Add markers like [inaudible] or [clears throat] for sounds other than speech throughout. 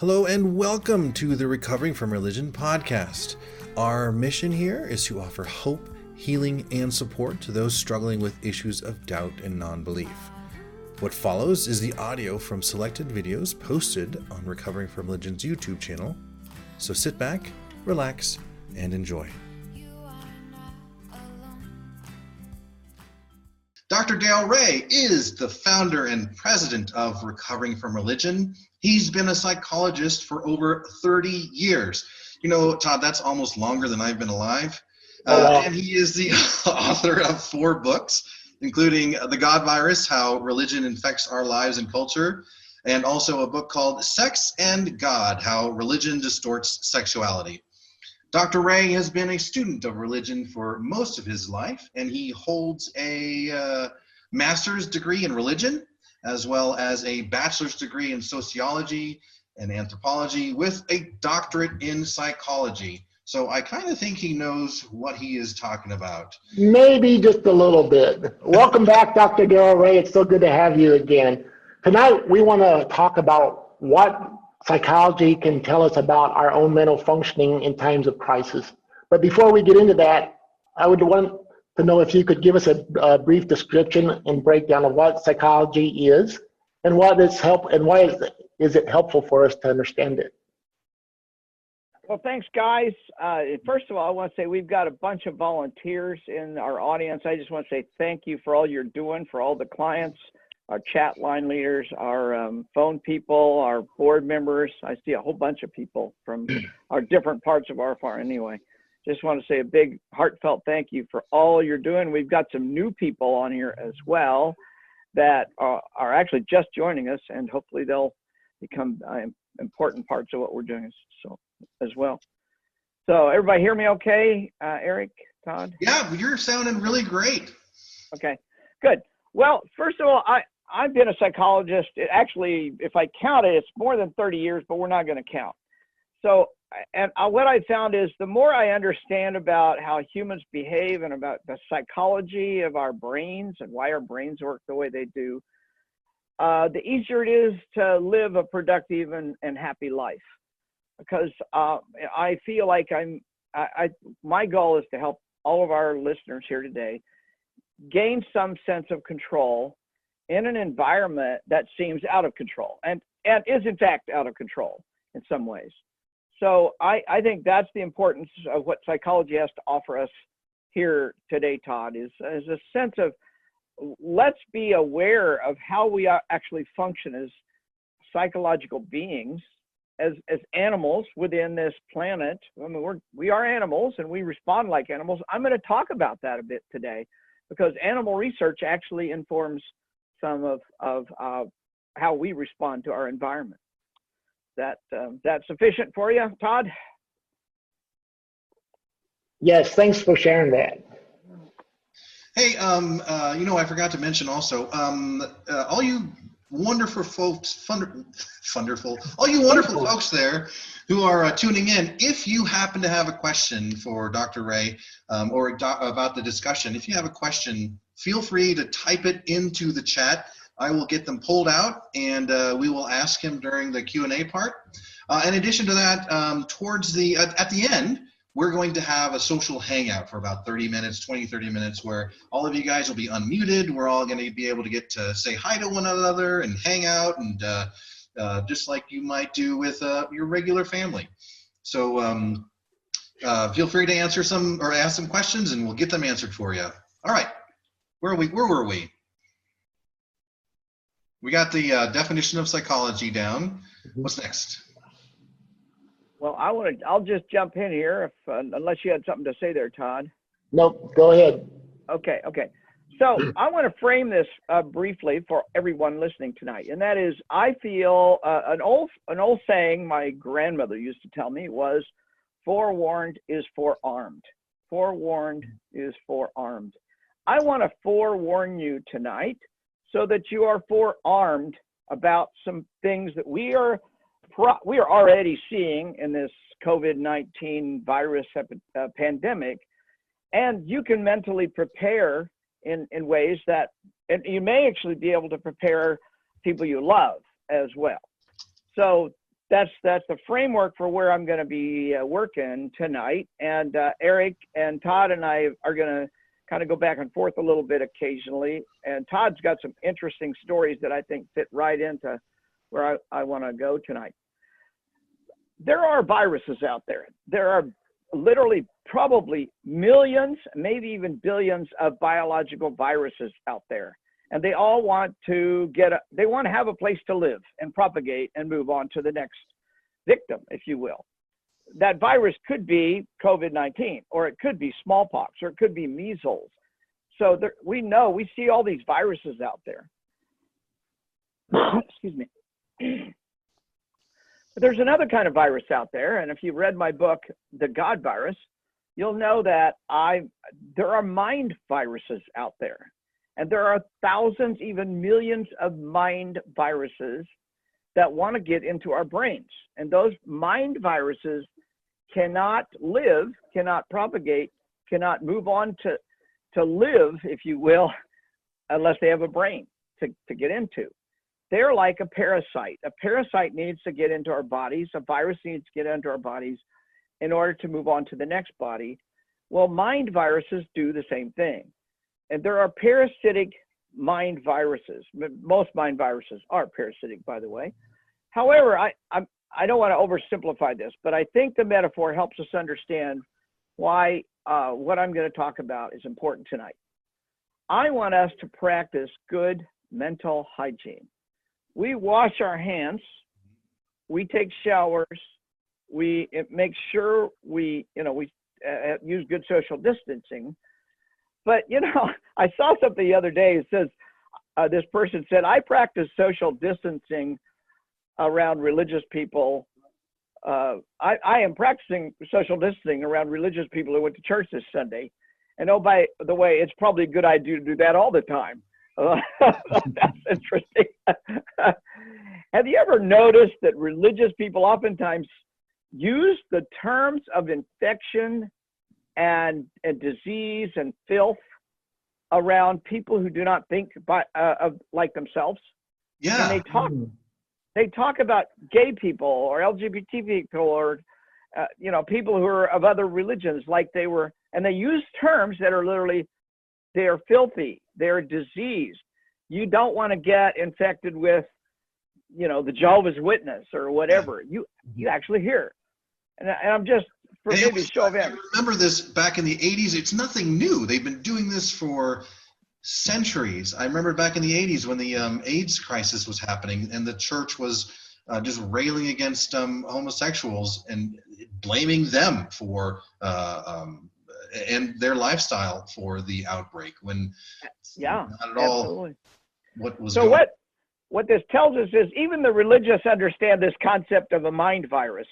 Hello and welcome to the Recovering from Religion podcast. Our mission here is to offer hope, healing, and support to those struggling with issues of doubt and non belief. What follows is the audio from selected videos posted on Recovering from Religion's YouTube channel. So sit back, relax, and enjoy. Dr. Darrel Ray is the founder and president of Recovering from Religion. He's been a psychologist for over 30 years. You know, Todd, that's almost longer than I've been alive. Oh, wow. Uh, and he is the [laughs] author of four books, including The God Virus How Religion Infects Our Lives and Culture, and also a book called Sex and God How Religion Distorts Sexuality. Dr. Ray has been a student of religion for most of his life, and he holds a uh, master's degree in religion, as well as a bachelor's degree in sociology and anthropology, with a doctorate in psychology. So I kind of think he knows what he is talking about. Maybe just a little bit. Welcome [laughs] back, Dr. Darrel Ray. It's so good to have you again. Tonight, we want to talk about what psychology can tell us about our own mental functioning in times of crisis. But before we get into that, I would want to know if you could give us a, a brief description and breakdown of what psychology is and what is help and why is it, is it helpful for us to understand it. Well, thanks, guys. Uh, first of all, I want to say we've got a bunch of volunteers in our audience. I just want to say thank you for all you're doing for all the clients, our chat line leaders, our um, phone people, our board members. I see a whole bunch of people from [clears throat] our different parts of RFR anyway. Just want to say a big heartfelt thank you for all you're doing. We've got some new people on here as well that are, are actually just joining us, and hopefully they'll become uh, important parts of what we're doing. So as well. So everybody hear me okay, uh, Eric, Todd? Yeah, you're sounding really great. Okay, good. Well, first of all, I, I've been a psychologist. It actually, if I count it, it's more than 30 years, but we're not going to count. So, and uh, what I found is the more I understand about how humans behave and about the psychology of our brains and why our brains work the way they do, uh, the easier it is to live a productive and, and happy life because uh, I feel like I'm. I, I my goal is to help all of our listeners here today gain some sense of control in an environment that seems out of control and and is in fact out of control in some ways. So I I think that's the importance of what psychology has to offer us here today, Todd, is is a sense of let's be aware of how we actually function as psychological beings as as animals within this planet. I mean, we're we are animals and we respond like animals. I'm going to talk about that a bit today because animal research actually informs some of of uh, how we respond to our environment. That um, that sufficient for you, Todd? Yes, thanks for sharing that. Hey, um, uh, you know, I forgot to mention also, um, uh, all you wonderful folks, funder, [laughs] wonderful, all you wonderful folks there who are uh, tuning in. If you happen to have a question for Dr. Ray um, or do- about the discussion, if you have a question, feel free to type it into the chat. I will get them pulled out and uh, we will ask him during the Q and A part. Uh, in addition to that, um, towards the at, at the end, we're going to have a social hangout for about 30 minutes 20 30 minutes where all of you guys will be unmuted. We're all going to be able to get to say hi to one another and hang out and uh, uh, just like you might do with uh, your regular family. So um, uh, feel free to answer some or ask some questions and we'll get them answered for you. All right. Where are we where were we we got the uh, definition of psychology down what's next Well, I want to. I'll just jump in here, if, uh, unless you had something to say there, Todd. Nope, go ahead. Okay, okay. So I want to frame this uh, briefly for everyone listening tonight, and that is, I feel uh, an old an old saying my grandmother used to tell me was, "Forewarned is forearmed." Forewarned is forearmed. I want to forewarn you tonight, so that you are forearmed about some things that we are pro- we are already seeing in this COVID-19 virus uh, pandemic, and you can mentally prepare in, in ways that, and you may actually be able to prepare people you love as well. So that's that's the framework for where I'm going to be uh, working tonight. And uh, Eric and Todd and I are going to kind of go back and forth a little bit occasionally. And Todd's got some interesting stories that I think fit right into where I, I want to go tonight. There are viruses out there. There are literally probably millions, maybe even billions of biological viruses out there. And they all want to get a, they want to have a place to live and propagate and move on to the next victim, if you will. That virus could be COVID 19, or it could be smallpox, or it could be measles. So there, we know, we see all these viruses out there. [coughs] Excuse me. [coughs] But there's another kind of virus out there, and if you read my book, The God Virus, you'll know that I there are mind viruses out there, and there are thousands, even millions of mind viruses that want to get into our brains, and those mind viruses cannot live, cannot propagate, cannot move on to to live, if you will, [laughs] unless they have a brain to, to get into. They're like a parasite. A parasite needs to get into our bodies, a virus needs to get into our bodies in order to move on to the next body. Well, mind viruses do the same thing. And there are parasitic mind viruses. Most mind viruses are parasitic, by the way. However, I, I'm, I don't want to oversimplify this, but I think the metaphor helps us understand why uh, what I'm going to talk about is important tonight. I want us to practice good mental hygiene we wash our hands, we take showers, we make sure we, you know, we uh, uh, use good social distancing. But, you know, [laughs] I saw something the other day. It says, uh, this person said, I practice social distancing around religious people. Uh, I, I am practicing social distancing around religious people who went to church this Sunday. And oh, by the way, it's probably a good idea to do that all the time [laughs] that's interesting. [laughs] Have you ever noticed that religious people oftentimes use the terms of infection and, and disease and filth around people who do not think by, uh, of, like themselves? Yeah. And they talk. They talk about gay people or LGBT people or uh, you know people who are of other religions like they were, and they use terms that are literally they are filthy, they're diseased. You don't want to get infected with, you know, the Jehovah's Witness or whatever. You you actually hear, and, and I'm just for maybe show of hands. Remember this back in the 80s? It's nothing new. They've been doing this for centuries. I remember back in the 80s when the um, AIDS crisis was happening and the church was uh, just railing against um, homosexuals and blaming them for uh, um, and their lifestyle for the outbreak when yeah not at all what was so going. what what this tells us is even the religious understand this concept of a mind virus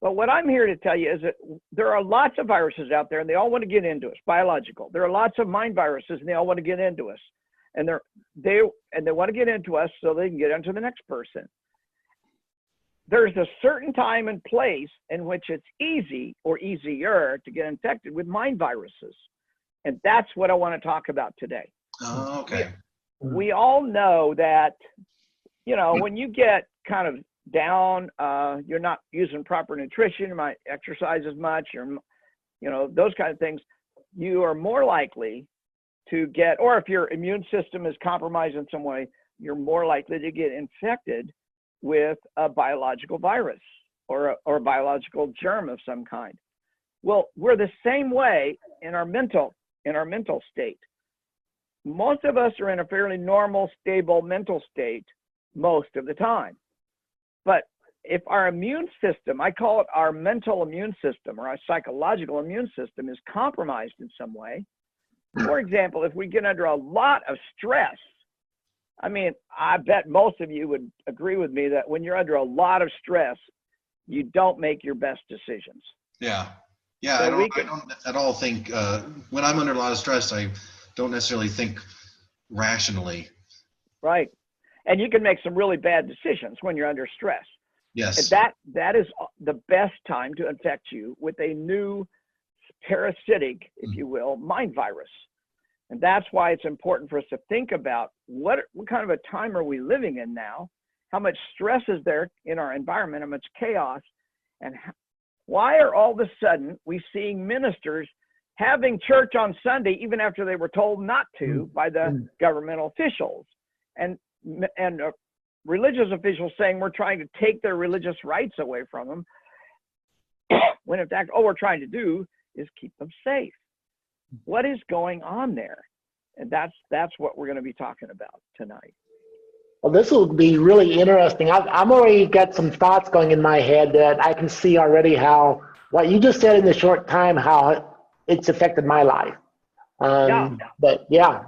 but what i'm here to tell you is that there are lots of viruses out there and they all want to get into us biological there are lots of mind viruses and they all want to get into us and they're they and they want to get into us so they can get into the next person there's a certain time and place in which it's easy or easier to get infected with mind viruses. And that's what I want to talk about today. Oh, okay. We, we all know that, you know, when you get kind of down, uh, you're not using proper nutrition, you might exercise as much, you're, you know, those kind of things, you are more likely to get, or if your immune system is compromised in some way, you're more likely to get infected with a biological virus or a, or a biological germ of some kind. Well, we're the same way in our mental in our mental state. Most of us are in a fairly normal, stable mental state most of the time. But if our immune system, I call it our mental immune system or our psychological immune system, is compromised in some way, for example, if we get under a lot of stress, I mean, I bet most of you would agree with me that when you're under a lot of stress, you don't make your best decisions. Yeah. Yeah. So I, don't, can, I don't at all think, uh, when I'm under a lot of stress, I don't necessarily think rationally. Right. And you can make some really bad decisions when you're under stress. Yes. That, that is the best time to infect you with a new parasitic, if mm. you will, mind virus. And that's why it's important for us to think about what, what kind of a time are we living in now? how much stress is there in our environment, how much chaos, and why are all of a sudden we seeing ministers having church on Sunday even after they were told not to by the Mm. governmental officials, and and uh, religious officials saying we're trying to take their religious rights away from them, [clears throat] when in fact all we're trying to do is keep them safe. What is going on there? And that's that's what we're going to be talking about tonight. Well, this will be really interesting. I've, I'm already got some thoughts going in my head that I can see already how what you just said in the short time, how it's affected my life. Um, Yeah. But yeah,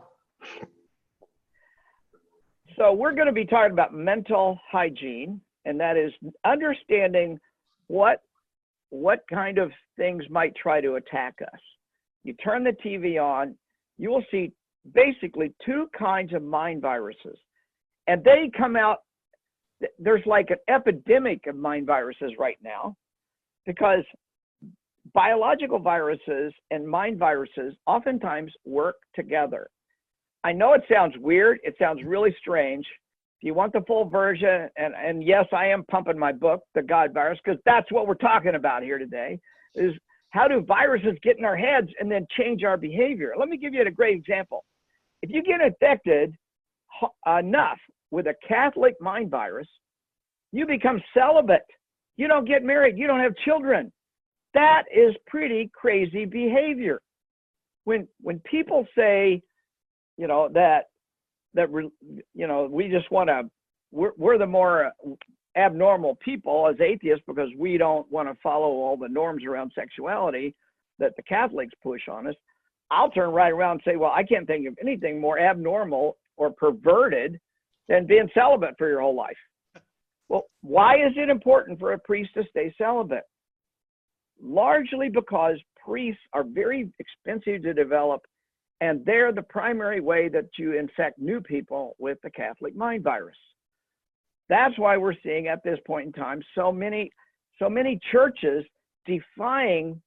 So we're going to be talking about mental hygiene, and that is understanding what what kind of things might try to attack us. You turn the TV on, you will see basically two kinds of mind viruses, and they come out. There's like an epidemic of mind viruses right now, because biological viruses and mind viruses oftentimes work together. I know it sounds weird. It sounds really strange. If you want the full version, and, and yes, I am pumping my book, The God Virus, because that's what we're talking about here today, is how do viruses get in our heads and then change our behavior? Let me give you a great example. If you get infected enough with a Catholic mind virus, you become celibate. You don't get married. You don't have children. That is pretty crazy behavior. When when people say, you know that that you know we just want to we're, we're the more abnormal people as atheists because we don't want to follow all the norms around sexuality that the catholics push on us. I'll turn right around and say well i can't think of anything more abnormal or perverted than being celibate for your whole life. Well why is it important for a priest to stay celibate? Largely because priests are very expensive to develop and they're the primary way that you infect new people with the Catholic mind virus. That's why we're seeing at this point in time so many so many churches defying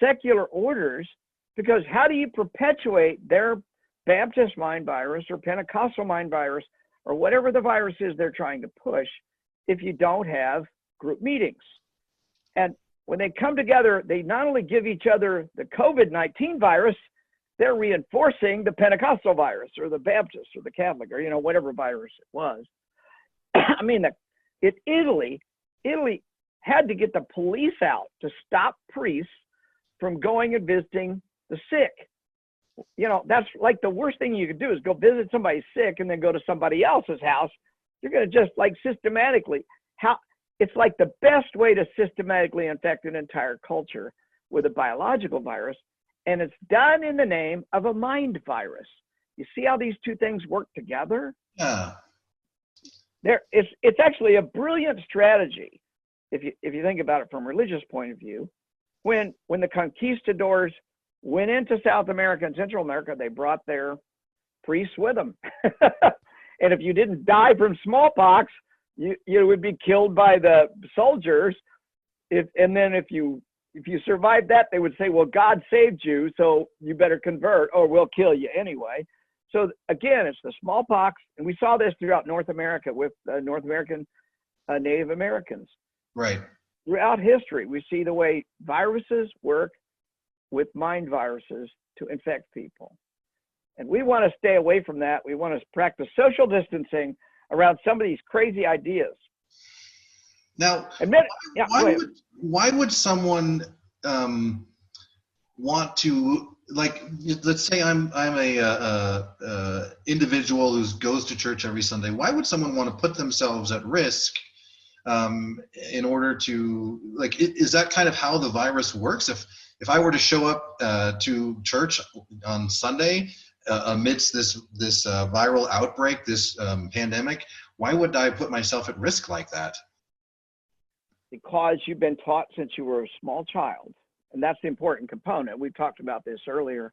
secular orders because how do you perpetuate their Baptist mind virus or Pentecostal mind virus or whatever the virus is they're trying to push if you don't have group meetings? And when they come together, they not only give each other the COVID 19 virus, they're reinforcing the Pentecostal virus or the Baptist or the Catholic or you know whatever virus it was. [clears throat] I mean, it Italy, Italy had to get the police out to stop priests from going and visiting the sick. You know, that's like the worst thing you could do is go visit somebody sick and then go to somebody else's house. You're going to just like systematically how it's like the best way to systematically infect an entire culture with a biological virus and it's done in the name of a mind virus. You see how these two things work together? Yeah. There, it's it's actually a brilliant strategy if you if you think about it from a religious point of view. When when the conquistadors went into South America and Central America, they brought their priests with them. [laughs] and if you didn't die from smallpox, you you would be killed by the soldiers. If and then if you if you survived that, they would say, well, God saved you, so you better convert, or we'll kill you anyway. So again, it's the smallpox, and we saw this throughout North America with uh, North American uh, Native Americans. Right. Throughout history, we see the way viruses work with mind viruses to infect people. And we want to stay away from that. We want to practice social distancing around some of these crazy ideas. Now, yeah, why would why would someone um, want to like? Let's say I'm I'm a, uh uh uh individual who goes to church every Sunday. Why would someone want to put themselves at risk um, in order to like? Is that kind of how the virus works? If if I were to show up uh, to church on Sunday uh, amidst this this uh, viral outbreak, this um, pandemic, why would I put myself at risk like that? Because you've been taught since you were a small child, and that's the important component. We talked about this earlier.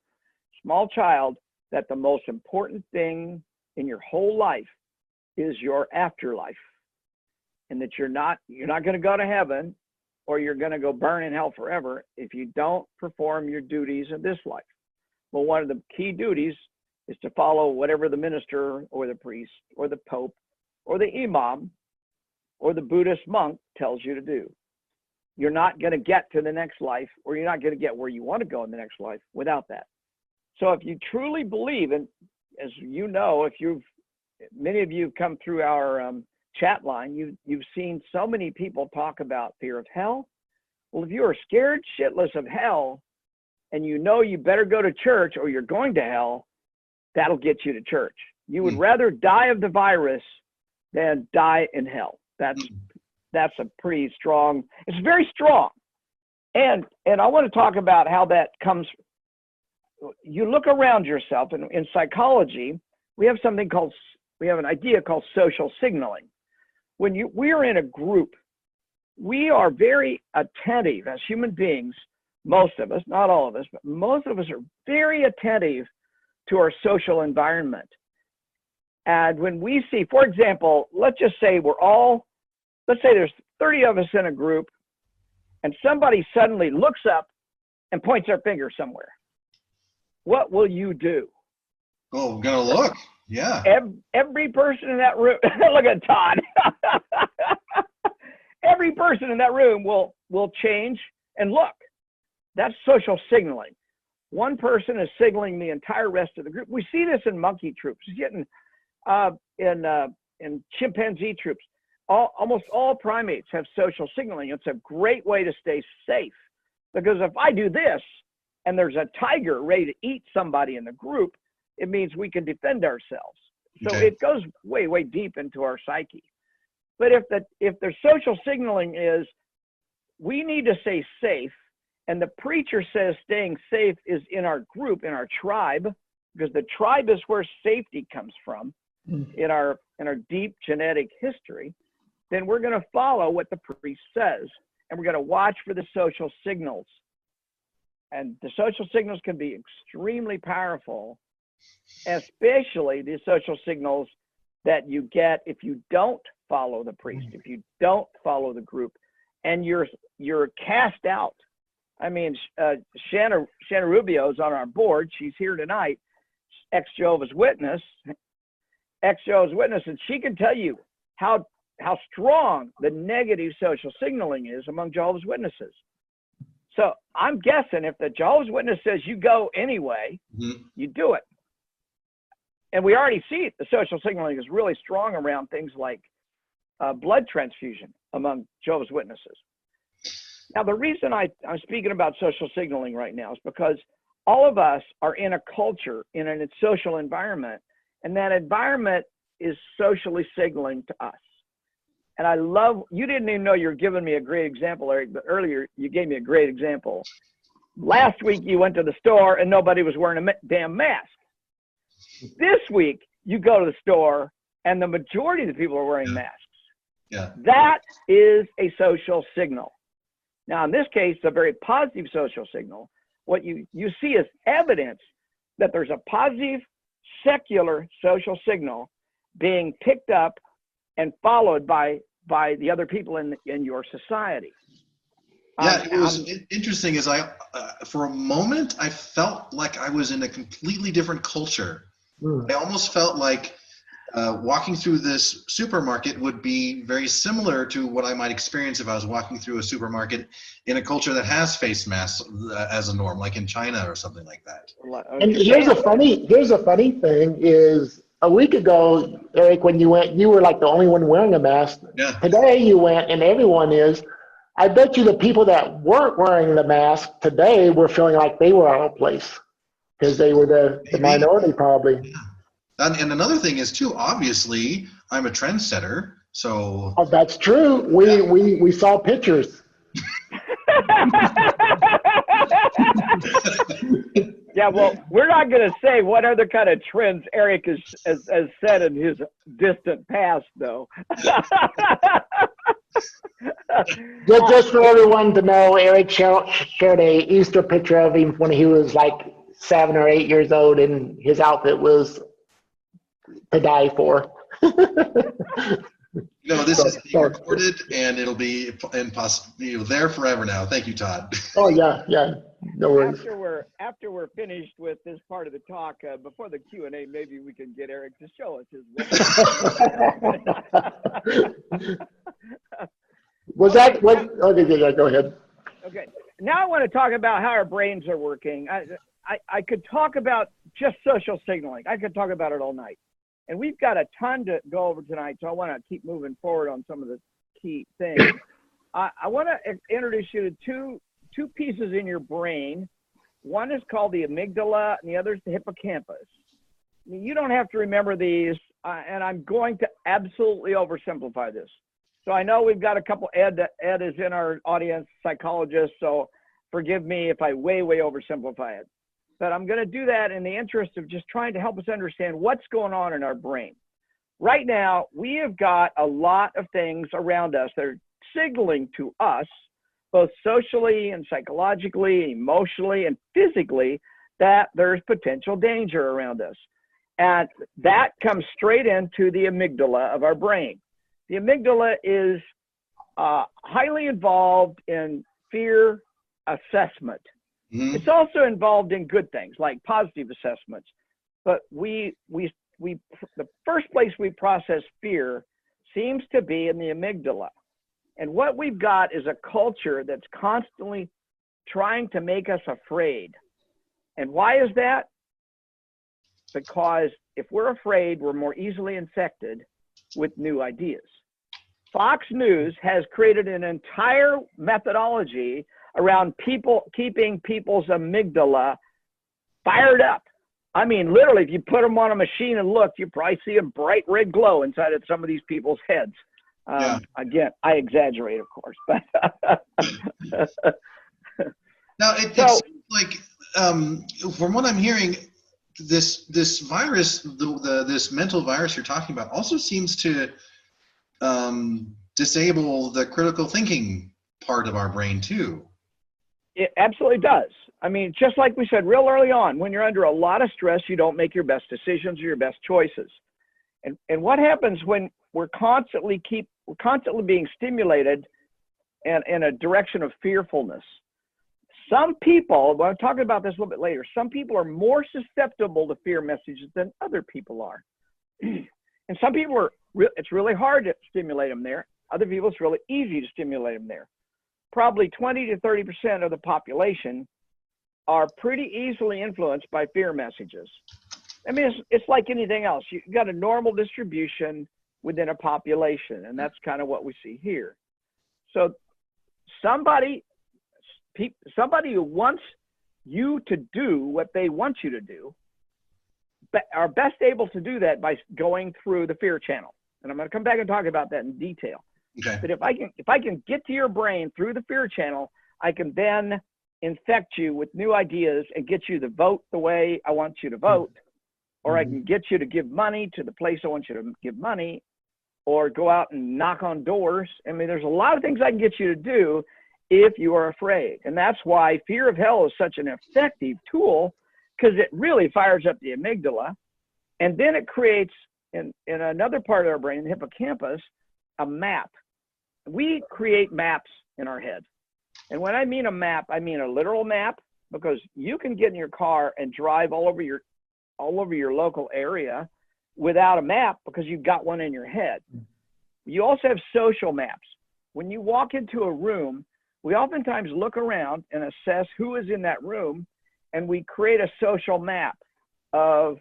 Small child, that the most important thing in your whole life is your afterlife, and that you're not you're not going to go to heaven, or you're going to go burn in hell forever if you don't perform your duties in this life. Well, one of the key duties is to follow whatever the minister or the priest or the pope or the imam or the Buddhist monk tells you to do. You're not going to get to the next life, or you're not going to get where you want to go in the next life without that. So if you truly believe, and as you know, if you've many of you have come through our um, chat line, you you've seen so many people talk about fear of hell. Well, if you are scared shitless of hell, and you know you better go to church or you're going to hell, that'll get you to church. You would Mm. rather die of the virus than die in hell. That's that's a pretty strong. It's very strong, and and I want to talk about how that comes. You look around yourself, and in psychology, we have something called we have an idea called social signaling. When you we're in a group, we are very attentive as human beings. Most of us, not all of us, but most of us are very attentive to our social environment. And when we see, for example, let's just say we're all, let's say there's 30 of us in a group, and somebody suddenly looks up and points their finger somewhere. What will you do? Oh, I'm gonna look. Yeah. Every, every person in that room, [laughs] look at Todd. [laughs] every person in that room will will change and look. That's social signaling. One person is signaling the entire rest of the group. We see this in monkey troops. You get in uh, in uh, in chimpanzee troops. All, almost all primates have social signaling. It's a great way to stay safe because if I do this and there's a tiger ready to eat somebody in the group, it means we can defend ourselves. So Okay. it goes way, way deep into our psyche. But if the if the social signaling is we need to stay safe, and the preacher says staying safe is in our group, in our tribe, because the tribe is where safety comes from Mm. in our in our deep genetic history, then we're going to follow what the priest says, and we're going to watch for the social signals. And the social signals can be extremely powerful, especially the social signals that you get if you don't follow the priest, if you don't follow the group, and you're you're cast out. I mean, uh, Shanna Shanna Rubio is on our board. She's here tonight, ex Jehovah's Witness, ex Jehovah's Witness, and she can tell you how how strong the negative social signaling is among Jehovah's Witnesses. So I'm guessing if the Jehovah's Witness says you go anyway, Mhm. you do it. And we already see the social signaling is really strong around things like uh, blood transfusion among Jehovah's Witnesses. Now, the reason I, I'm speaking about social signaling right now is because all of us are in a culture, in a social environment, and that environment is socially signaling to us. And I love, you didn't even know you were giving me a great example, Eric, but earlier you gave me a great example. Last week you went to the store and nobody was wearing a damn mask. This week you go to the store and the majority of the people are wearing Yeah. masks. Yeah. That is a social signal. Now, in this case, a very positive social signal. What you, you see is evidence that there's a positive secular social signal being picked up and followed by by the other people in in your society. Yeah, Um, it was um, interesting. Is I, uh, for a moment, I felt like I was in a completely different culture. Mm. I almost felt like uh, walking through this supermarket would be very similar to what I might experience if I was walking through a supermarket in a culture that has face masks uh, as a norm, like in China or something like that. And here's a funny here's a funny thing is a week ago, Eric, when you went, you were like the only one wearing a mask. Yeah. Today you went, and everyone is. I bet you the people that weren't wearing the mask today were feeling like they were out of place because they were the, the minority, probably. And, and another thing is too. Obviously, I'm a trendsetter, so Oh, that's true. We we we saw pictures. [laughs] [laughs] yeah, well, we're not going to say what other kind of trends Eric has, has, has said in his distant past, though. [laughs] Just, just for everyone to know, Eric shared, shared a Easter picture of him when he was like seven or eight years old, and his outfit was to die for. [laughs] you know this is [laughs] being recorded and it'll be in poss- you know, there forever now. Thank you, Todd. oh yeah, yeah. No worries. after we're after we're finished with this part of the talk, uh, before the Q and A, maybe we can get Eric to show us his. [laughs] Was that, what, okay, yeah, go ahead. okay, now I want to talk about how our brains are working. I, I I could talk about just social signaling. I could talk about it all night, and we've got a ton to go over tonight. So I want to keep moving forward on some of the key things. [coughs] I, I want to introduce you to two two pieces in your brain. One is called the amygdala, and the other is the hippocampus. You don't have to remember these, uh, and I'm going to absolutely oversimplify this. So I know we've got a couple. Ed Ed is in our audience, psychologist. So forgive me if I way way oversimplify it. But I'm going to do that in the interest of just trying to help us understand what's going on in our brain. Right now, we have got a lot of things around us that are signaling to us, both socially and psychologically, emotionally and physically, that there's potential danger around us. And that comes straight into the amygdala of our brain. The amygdala is uh, highly involved in fear assessment. Mhm. It's also involved in good things like positive assessments. But we we we the first place we process fear seems to be in the amygdala. And what we've got is a culture that's constantly trying to make us afraid. And why is that? Because if we're afraid, we're more easily infected with new ideas. Fox News has created an entire methodology around people keeping people's amygdala fired up. I mean, literally, if you put them on a machine and look, you probably see a bright red glow inside of some of these people's heads. Um, Yeah. Again, I exaggerate, of course, but [laughs] Now it, So- it seems like, um, from what I'm hearing, this this virus, the, the this mental virus you're talking about, also seems to um, disable the critical thinking part of our brain too. It absolutely does. I mean, just like we said real early on, when you're under a lot of stress, you don't make your best decisions or your best choices. And and what happens when we're constantly keep we're constantly being stimulated and in a direction of fearfulness. Some people, well, I'm talking about this a little bit later, some people are more susceptible to fear messages than other people are. [clears throat] and some people are, re- it's really hard to stimulate them there. Other people, it's really easy to stimulate them there probably 20 to 30 percent of the population are pretty easily influenced by fear messages. I mean, it's, it's like anything else. You've got a normal distribution within a population, and mm. that's kind of what we see here. So, somebody, somebody who wants you to do what they want you to do, are best able to do that by going through the fear channel. And I'm going to come back and talk about that in detail. Okay. But if I can if I can get to your brain through the fear channel, I can then infect you with new ideas and get you to vote the way I want you to hmm. vote, or I hmm. can get you to give money to the place I want you to give money, or go out and knock on doors. I mean, there's a lot of things I can get you to do if you are afraid, and that's why fear of hell is such an effective tool because it really fires up the amygdala, and then it creates in in another part of our brain, the hippocampus, a map we create maps in our head. And when I mean a map, I mean a literal map because you can get in your car and drive all over your all over your local area without a map because you've got one in your head. Hmm. You also have social maps. When you walk into a room, we oftentimes look around and assess who is in that room and we create a social map of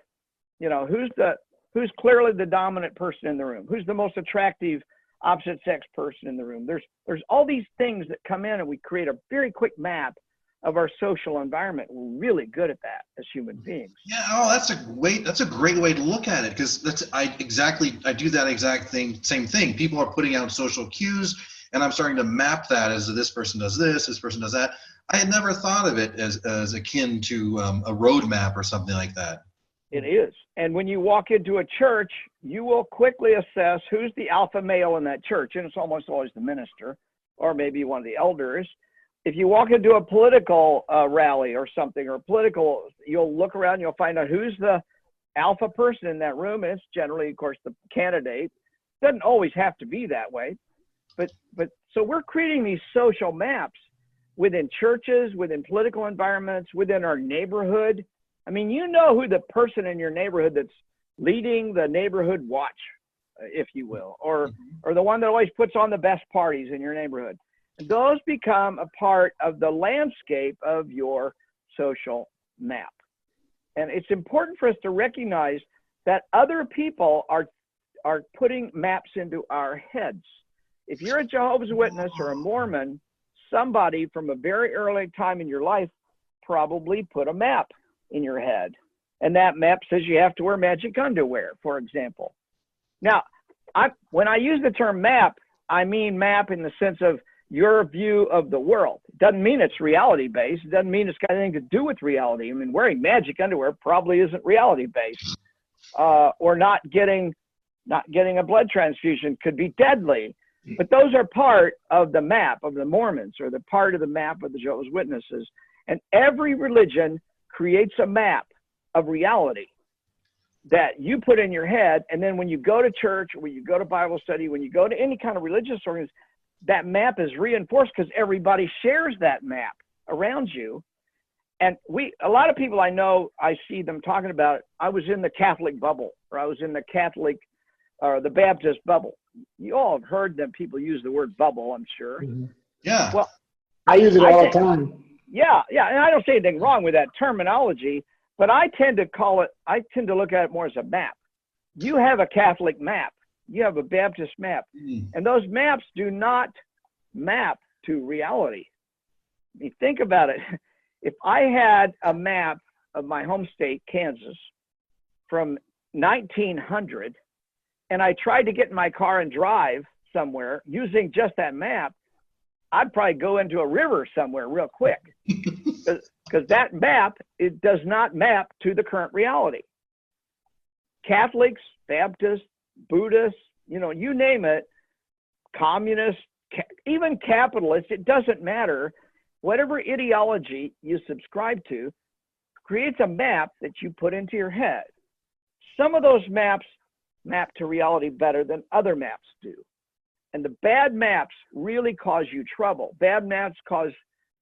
you know who's the who's clearly the dominant person in the room, who's the most attractive opposite sex person in the room. There's there's all these things that come in and we create a very quick map of our social environment. We're really good at that as human beings. Yeah. Oh, that's a great. That's a great way to look at it because that's I exactly I do that exact thing. Same thing. People are putting out social cues, and I'm starting to map that as this person does this, this person does that. I had never thought of it as as akin to um, a roadmap or something like that. It is. And when you walk into a church, you will quickly assess who's the alpha male in that church. And it's almost always the minister or maybe one of the elders. If you walk into a political uh, rally or something or political, you'll look around, you'll find out who's the alpha person in that room. And it's generally, of course, the candidate. Doesn't always have to be that way. But, but so we're creating these social maps within churches, within political environments, within our neighborhood. I mean, you know who the person in your neighborhood that's leading the neighborhood watch, uh, if you will, or or the one that always puts on the best parties in your neighborhood. Those become a part of the landscape of your social map. And it's important for us to recognize that other people are are putting maps into our heads. If you're a Jehovah's Witness or a Mormon, somebody from a very early time in your life probably put a map in your head. And that map says you have to wear magic underwear, for example. Now, I, when I use the term map, I mean map in the sense of your view of the world. Doesn't mean it's reality based. Doesn't mean it's got anything to do with reality. I mean, wearing magic underwear probably isn't reality based. Uh, or not getting not getting a blood transfusion could be deadly. But those are part of the map of the Mormons or the part of the map of the Jehovah's Witnesses. And every religion creates a map of reality that you put in your head. And then when you go to church, when you go to Bible study, when you go to any kind of religious organization, that map is reinforced because everybody shares that map around you. And we, a lot of people I know, I see them talking about, I was in the Catholic bubble or I was in the Catholic or the Baptist bubble. You all have heard that people use the word bubble, I'm sure. Mhm. Yeah. Well, I use it I all the time. Yeah, yeah, and I don't see anything wrong with that terminology, but I tend to call it, I tend to look at it more as a map. You have a Catholic map, you have a Baptist map, Mm. and those maps do not map to reality. I mean, think about it. [laughs] If I had a map of my home state, Kansas, from 1900, and I tried to get in my car and drive somewhere using just that map, I'd probably go into a river somewhere real quick [laughs] because that map it does not map to the current reality. Catholics, Baptists, Buddhists, you know, you name it, communists, ca- even capitalists, it doesn't matter. Whatever ideology you subscribe to creates a map that you put into your head. Some of those maps map to reality better than other maps do. And the bad maps really cause you trouble. Bad maps cause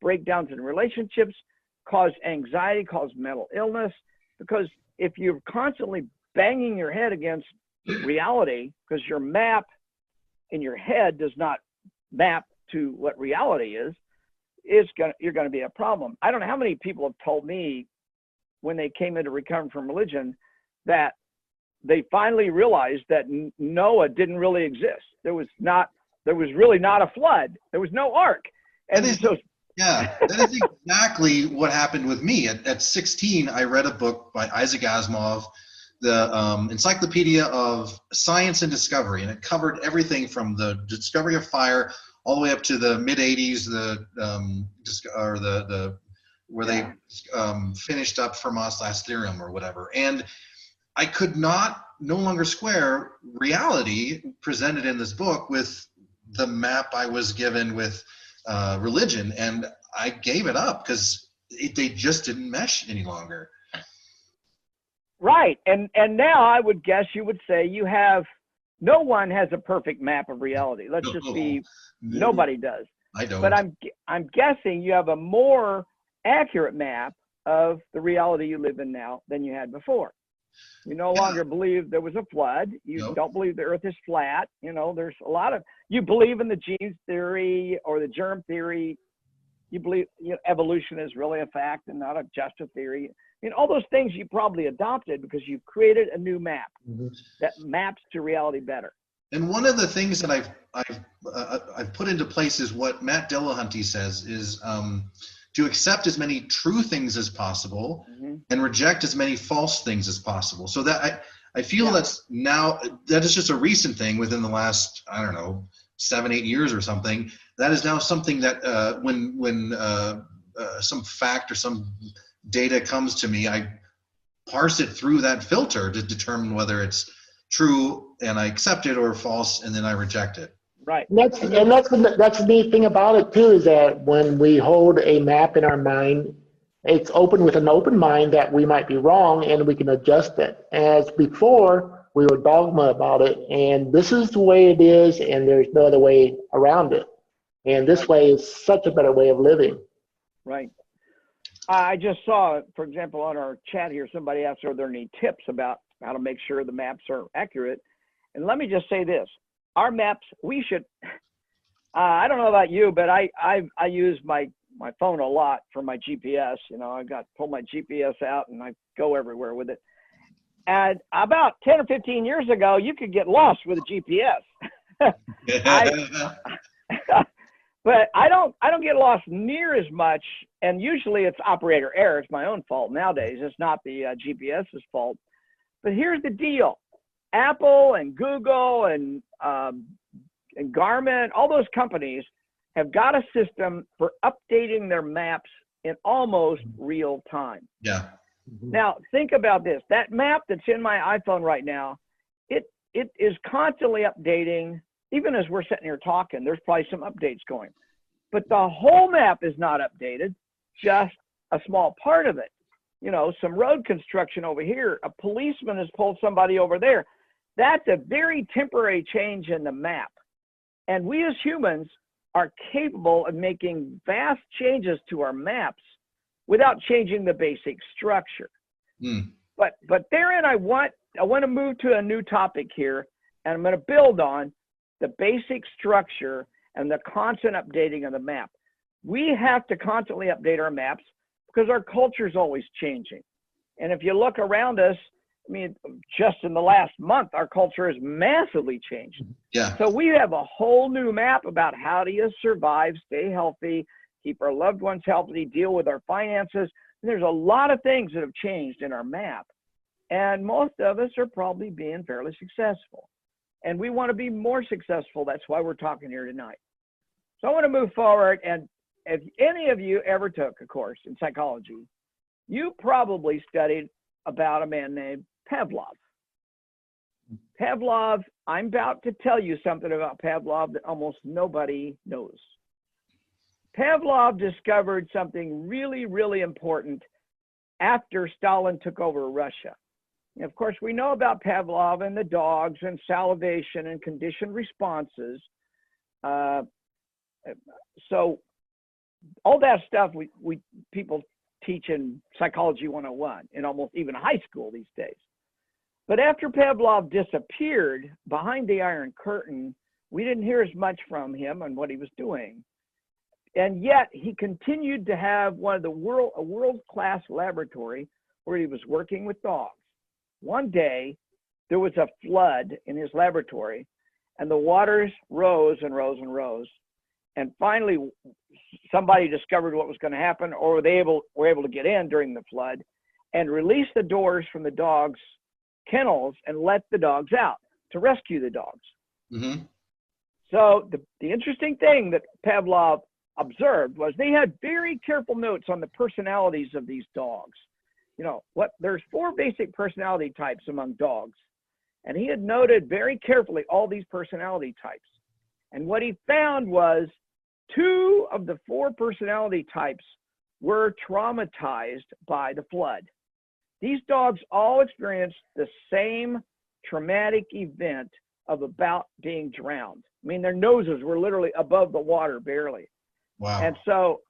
breakdowns in relationships, cause anxiety, cause mental illness. Because if you're constantly banging your head against reality, because your map in your head does not map to what reality is, it's gonna you're gonna be a problem. I don't know how many people have told me when they came into recovering from religion that they finally realized that Noah didn't really exist. There was not there was really not a flood. There was no ark. And is- so Yeah, that is exactly what happened with me. At, at 16, I read a book by Isaac Asimov, the um, Encyclopedia of Science and Discovery, and it covered everything from the discovery of fire all the way up to the mid 80s, the um, or the the where they um, finished up Fermat's last theorem or whatever. And I could not no longer square reality presented in this book with the map I was given with uh, religion, and I gave it up because they just didn't mesh any longer. Right. And and now I would guess you would say you have no one has a perfect map of reality. Let's just be nobody does. I don't. But I'm I'm guessing you have a more accurate map of the reality you live in now than you had before. You no Yeah. longer believe there was a flood. You don't believe the earth is flat. You know, there's a lot of you believe in the genes theory or the germ theory. You believe you know, evolution is really a fact and not a just a theory. Mean, all those things you probably adopted because you created a new map Mhm. that maps to reality better. And one of the things that I've I've uh, I've put into place is what Matt Dillahunty says is um, to accept as many true things as possible Mhm. and reject as many false things as possible. So that I I feel Yeah. that's now that is just a recent thing within the last I don't know seven eight years or something. That is now something that uh, when when uh, uh, some fact or some data comes to me, I parse it through that filter to determine whether it's true and I accept it or false and then I reject it. Right. And that's and that's the, that's the neat thing about it too is that when we hold a map in our mind, it's open with an open mind that we might be wrong and we can adjust it. As before, we were dogma about it, and this is the way it is, and there's no other way around it. And this way is such a better way of living. Right. I just saw, for example, on our chat here, somebody asked, are there any tips about how to make sure the maps are accurate? And let me just say this, our maps, we should, [laughs] uh, I don't know about you, but I, I, I use my, my phone a lot for my GPS. You know, I got, pull my GPS out and I go everywhere with it. And about 10 or 15 years ago, you could get lost with a GPS. [laughs] [laughs] but I don't I don't get lost near as much, and usually it's operator error. It's my own fault nowadays. It's not the uh, GPS's fault. But here's the deal: Apple and Google and um, and Garmin, all those companies have got a system for updating their maps in almost real time. Yeah. Now think about this: that map that's in my iPhone right now, it it is constantly updating. Even as we're sitting here talking, there's probably some updates going, but the whole map is not updated. Just a small part of it. You know, some road construction over here. A policeman has pulled somebody over there. That's a very temporary change in the map. And we as humans are capable of making vast changes to our maps without changing the basic structure. Mm. But but therein I want I want to move to a new topic here, and I'm going to build on the basic structure and the constant updating of the map. We have to constantly update our maps because our culture is always changing. And if you look around us, I mean, just in the last month, our culture has massively changed. Mm-hmm. Yeah. So we have a whole new map about how do you survive, stay healthy, keep our loved ones healthy, deal with our finances. And there's a lot of things that have changed in our map. And most of us are probably being fairly successful. And we want to be more successful. That's why we're talking here tonight. So I want to move forward. And if any of you ever took a course in psychology, you probably studied about a man named Pavlov. Pavlov, I'm about to tell you something about Pavlov that almost nobody knows. Pavlov discovered something really, really important after Stalin took over Russia. Of course, we know about Pavlov and the dogs and salivation and conditioned responses. Uh, so all that stuff we, we people teach in psychology 101 in almost even high school these days. But after Pavlov disappeared behind the Iron Curtain, we didn't hear as much from him and what he was doing. And yet he continued to have one of the world a world-class laboratory where he was working with dogs. One day there was a flood in his laboratory and the waters rose and rose and rose. And finally somebody discovered what was going to happen or they able were able to get in during the flood and release the doors from the dogs kennels and let the dogs out to rescue the dogs. Mm-hmm. So the, the interesting thing that Pavlov observed was they had very careful notes on the personalities of these dogs. You know, what there's four basic personality types among dogs. And he had noted very carefully all these personality types. And what he found was two of the four personality types were traumatized by the flood. These dogs all experienced the same traumatic event of about being drowned. I mean, their noses were literally above the water barely. Wow. And so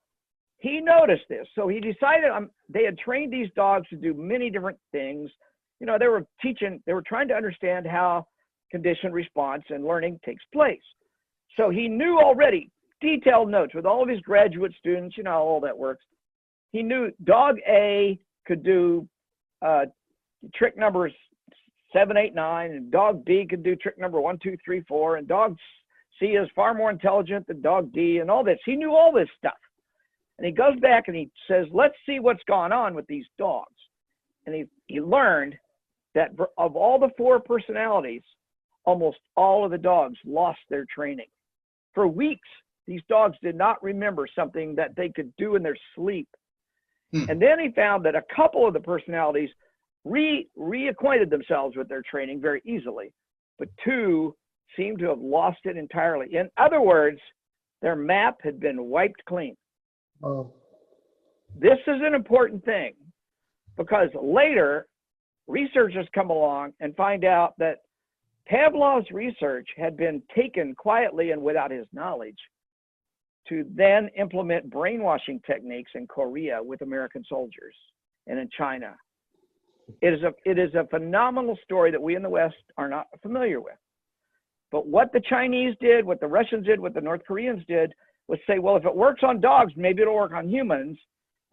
he noticed this. So he decided um, they had trained these dogs to do many different things. You know, they were teaching, they were trying to understand how conditioned response and learning takes place. So he knew already detailed notes with all of his graduate students, you know, all that works. He knew dog A could do uh, trick numbers seven, eight, nine, and dog B could do trick number one, two, three, four, and dog C is far more intelligent than dog D and all this. He knew all this stuff. And he goes back and he says, let's see what's gone on with these dogs. And he, he learned that of all the four personalities, almost all of the dogs lost their training. For weeks, these dogs did not remember something that they could do in their sleep. Hmm. And then he found that a couple of the personalities re reacquainted themselves with their training very easily, but two seemed to have lost it entirely. In other words, their map had been wiped clean. Oh, This is an important thing because later researchers come along and find out that Pavlov's research had been taken quietly and without his knowledge to then implement brainwashing techniques in Korea with American soldiers and in China. It is a it is a phenomenal story that we in the West are not familiar with. But what the Chinese did, what the Russians did, what the North Koreans did was say, well, if it works on dogs, maybe it'll work on humans.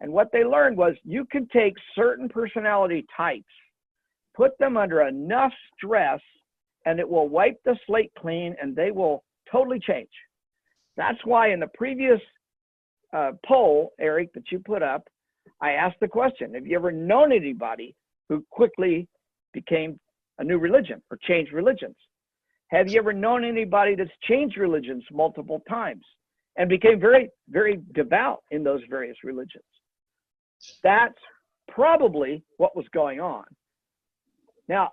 And what they learned was you can take certain personality types, put them under enough stress, and it will wipe the slate clean and they will totally change. That's why in the previous uh, poll, Eric, that you put up, I asked the question Have you ever known anybody who quickly became a new religion or changed religions? Have you ever known anybody that's changed religions multiple times and became very, very devout in those various religions? That's probably what was going on. Now,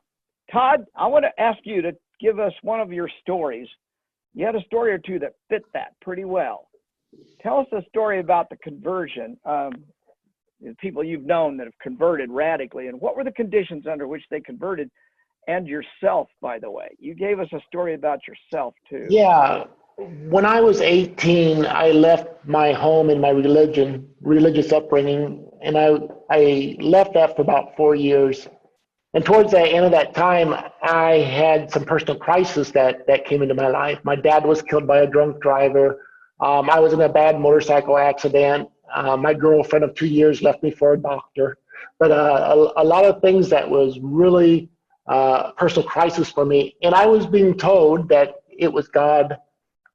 Todd, I want to ask you to give us one of your stories. You had a story or two that fit that pretty well. Tell us a story about the conversion, um, people you've known that have converted radically, and what were the conditions under which they converted, and yourself, by the way. You gave us a story about yourself too. Yeah. When I was 18, I left my home and my religion, religious upbringing, and I, I left that for about four years. And towards the end of that time, I had some personal crisis that, that came into my life. My dad was killed by a drunk driver. Um, I was in a bad motorcycle accident. Uh, my girlfriend of two years left me for a doctor. But uh, a, a, lot of things that was really uh, personal crisis for me. And I was being told that it was God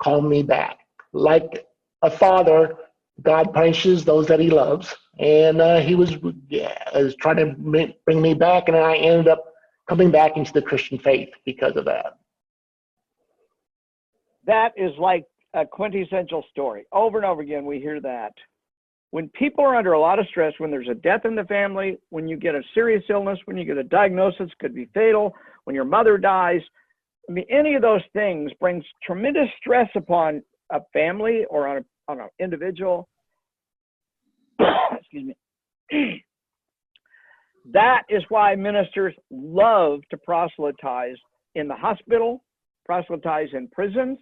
calling me back. Like a father, God punishes those that he loves. And uh, he was, yeah, was trying to bring me back. And I ended up coming back into the Christian faith because of that. That is like a quintessential story. Over and over again, we hear that. When people are under a lot of stress, when there's a death in the family, when you get a serious illness, when you get a diagnosis, could be fatal, when your mother dies, I mean, any of those things brings tremendous stress upon a family or on, a, on an individual. [coughs] Excuse me. [clears throat] that is why ministers love to proselytize in the hospital, proselytize in prisons,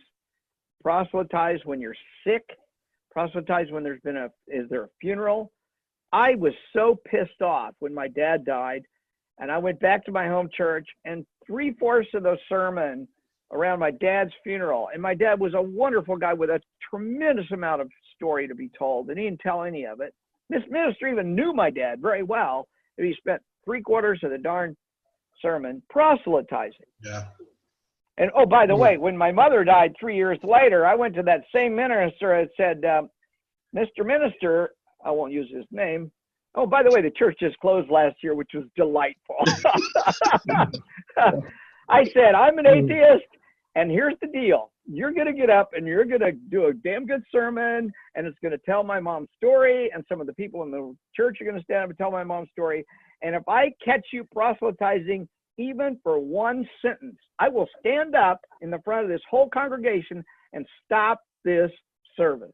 proselytize when you're sick, proselytize when there's been a is there a funeral. I was so pissed off when my dad died, and I went back to my home church, and three fourths of the sermon around my dad's funeral. And my dad was a wonderful guy with a tremendous amount of story to be told, and he didn't tell any of it. This minister even knew my dad very well. And he spent three quarters of the darn sermon proselytizing. Yeah. And oh, by the way, when my mother died three years later, I went to that same minister and said, um, Mr. Minister, I won't use his name. Oh, by the way, the church just closed last year, which was delightful. [laughs] I said, I'm an atheist, and here's the deal. You're going to get up and you're going to do a damn good sermon, and it's going to tell my mom's story, and some of the people in the church are going to stand up and tell my mom's story. And if I catch you proselytizing even for one sentence, I will stand up in the front of this whole congregation and stop this service.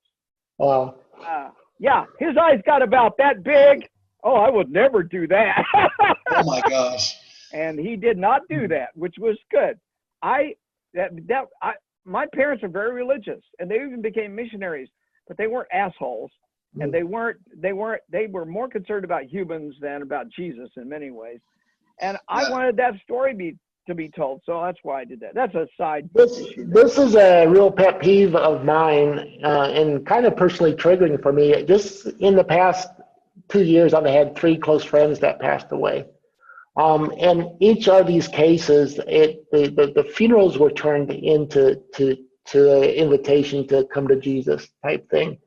Wow. Uh, yeah, his eyes got about that big. Oh, I would never do that. [laughs] oh my gosh. And he did not do that, which was good. I that that I my parents are very religious and they even became missionaries, but they weren't assholes. And mm. they weren't they weren't they were more concerned about humans than about Jesus in many ways. And I wanted that story be to be told, so that's why I did that. That's a side. This this is a real pet peeve of mine, uh, and kind of personally triggering for me. Just in the past two years, I've had three close friends that passed away. Um, and each of these cases, it the, the, the funerals were turned into to to an invitation to come to Jesus type thing.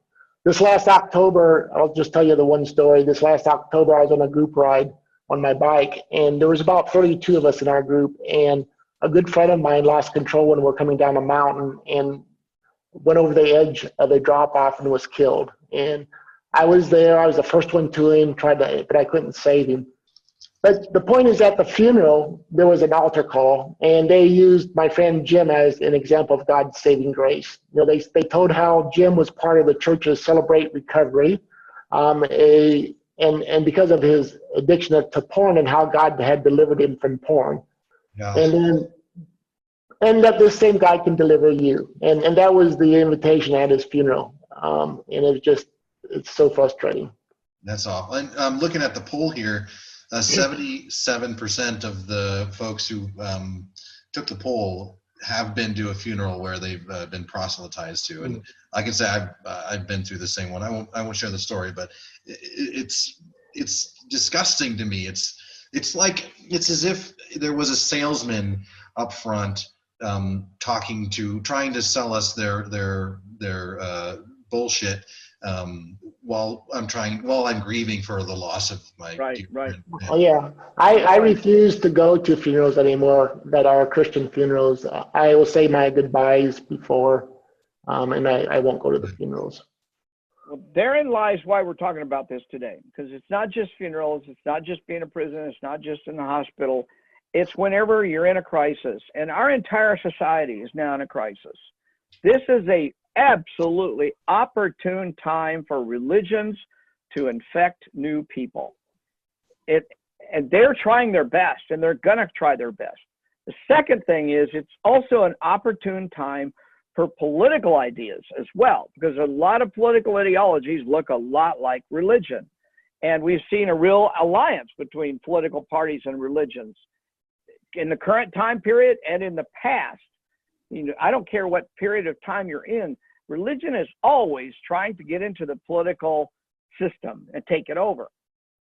This last October, I'll just tell you the one story. This last October, I was on a group ride on my bike, and there was about 32 of us in our group, and a good friend of mine lost control when we were coming down a mountain and went over the edge of the drop off and was killed. And I was there. I was the first one to him, tried to, but I couldn't save him. But the point is, at the funeral, there was an altar call, and they used my friend Jim as an example of God's saving grace. You know, they they told how Jim was part of the church's Celebrate Recovery, um, a and and because of his addiction to porn and how God had delivered him from porn. Yeah. And then and that this same God can deliver you. And and that was the invitation at his funeral. Um, and it's just, it's so frustrating. That's awful. And I'm um, looking at the poll here. Uh, 77% of the folks who um, took the poll have been to a funeral where they've uh, been proselytized to, and I can say I've uh, I've been through the same one. I won't I won't share the story, but it, it's it's disgusting to me. It's it's like it's as if there was a salesman up front um, talking to trying to sell us their their their uh, bullshit um, while I'm trying while I'm grieving for the loss of my right right. Oh yeah, I I refuse to go to funerals anymore that are Christian funerals. I will say my goodbyes before, um, and I I won't go to the funerals. Well, therein lies why we're talking about this today, because it's not just funerals, it's not just being a prison, it's not just in the hospital. It's whenever you're in a crisis, and our entire society is now in a crisis. This is a absolutely opportune time for religions to infect new people. It, and they're trying their best, and they're going to try their best. The second thing is it's also an opportune time for political ideas as well, because a lot of political ideologies look a lot like religion. And we've seen a real alliance between political parties and religions in the current time period and in the past you know, I don't care what period of time you're in, religion is always trying to get into the political system and take it over.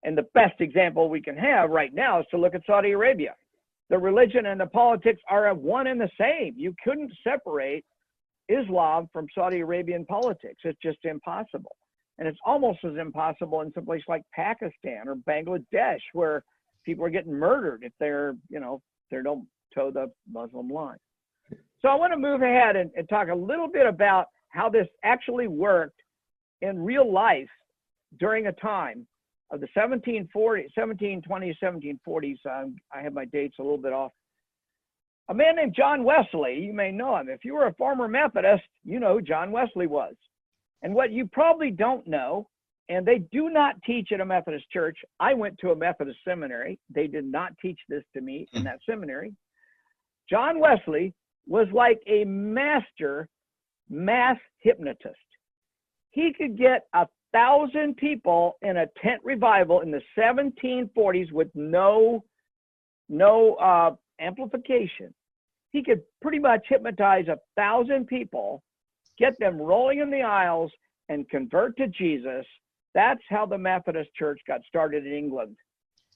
And the best example we can have right now is to look at Saudi Arabia. The religion and the politics are one and the same. You couldn't separate Islam from Saudi Arabian politics. It's just impossible. And it's almost as impossible in some place like Pakistan or Bangladesh, where people are getting murdered if they're, you know, they don't toe the Muslim line. So I want to move ahead and, and talk a little bit about how this actually worked in real life during a time of the 1740, 1720s, 1740s. Um, I have my dates a little bit off. A man named John Wesley, you may know him. If you were a former Methodist, you know who John Wesley was. And what you probably don't know, and they do not teach at a Methodist church. I went to a Methodist seminary. They did not teach this to me in hmm. that seminary. John Wesley was like a master mass hypnotist. He could get a thousand people in a tent revival in the 1740s with no no uh, amplification. He could pretty much hypnotize a thousand people, get them rolling in the aisles, and convert to Jesus. That's how the Methodist Church got started in England.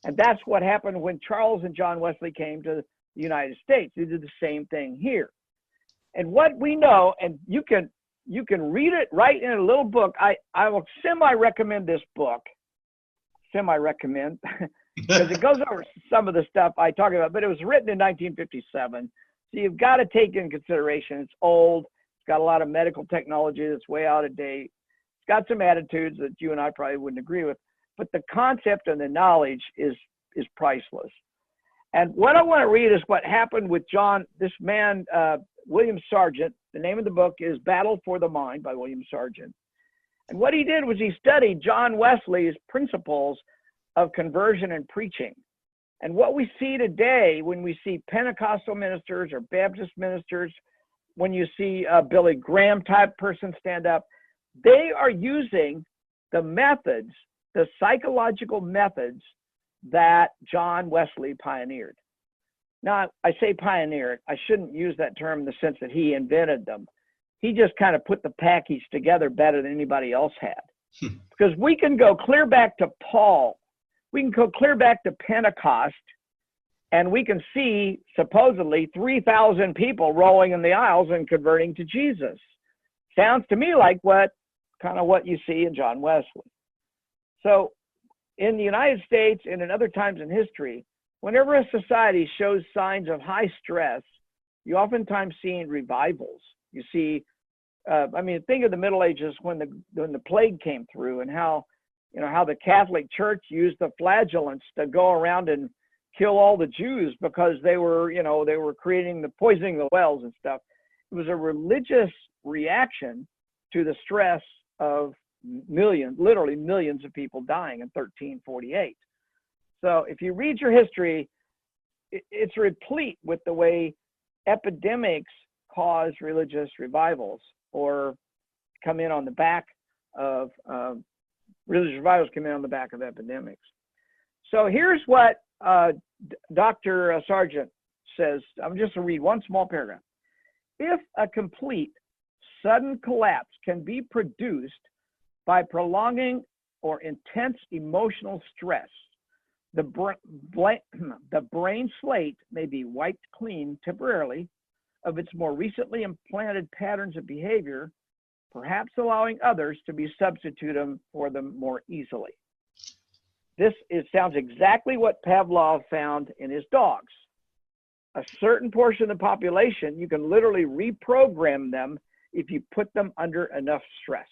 And that's what happened when Charles and John Wesley came to the United States. They did the same thing here. And what we know, and you can you can read it right in a little book. I, I will semi recommend this book. Semi recommend because [laughs] it goes over some of the stuff I talk about, but it was written in 1957. So you've got to take in consideration it's old, it's got a lot of medical technology that's way out of date, it's got some attitudes that you and I probably wouldn't agree with, but the concept and the knowledge is is priceless. And what I want to read is what happened with John, this man, uh, William Sargant. The name of the book is Battle for the Mind by William Sargant. And what he did was he studied John Wesley's principles of conversion and preaching. And what we see today when we see Pentecostal ministers or Baptist ministers, when you see a Billy Graham type person stand up, they are using the methods, the psychological methods that John Wesley pioneered. Now, I say pioneered, I shouldn't use that term in the sense that he invented them. He just kind of put the package together better than anybody else had. Hmm. because we can go clear back to Paul, we can go clear back to Pentecost, and we can see supposedly 3,000 people rolling in the aisles and converting to Jesus. Sounds to me like what kind of what you see in John Wesley. So in the United States and in other times in history, whenever a society shows signs of high stress, you oftentimes see revivals. You see, uh, I mean, think of the Middle Ages when the when the plague came through and how, you know, how the Catholic Church used the flagellants to go around and kill all the Jews because they were, you know, they were creating the poisoning the wells and stuff. It was a religious reaction to the stress of millions, literally millions of people dying in 1348. So if you read your history, it's replete with the way epidemics cause religious revivals or come in on the back of uh, religious revivals come in on the back of epidemics. So here's what uh, Dr. Sargant says. I'm just going to read one small paragraph. If a complete sudden collapse can be produced by prolonging or intense emotional stress, the, [clears throat] the brain slate may be wiped clean temporarily of its more recently implanted patterns of behavior, perhaps allowing others to be substituted for them more easily. This it sounds exactly what Pavlov found in his dogs. A certain portion of the population, you can literally reprogram them if you put them under enough stress.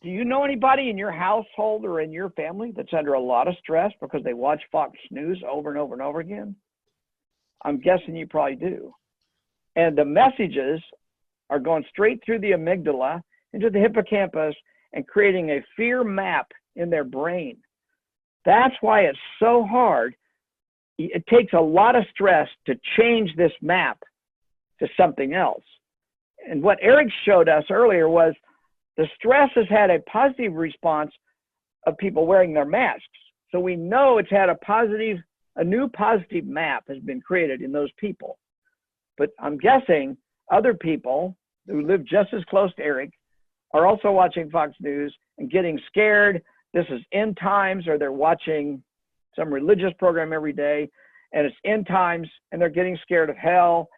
Do you know anybody in your household or in your family that's under a lot of stress because they watch Fox News over and over and over again? I'm guessing you probably do. And the messages are going straight through the amygdala into the hippocampus and creating a fear map in their brain. That's why it's so hard. It takes a lot of stress to change this map to something else. And what Eric showed us earlier was the stress has had a positive response of people wearing their masks. So we know it's had a positive, a new positive map has been created in those people. But I'm guessing other people who live just as close to Eric are also watching Fox News and getting scared. This is end times, or they're watching some religious program every day, and it's end times, and they're getting scared of hell.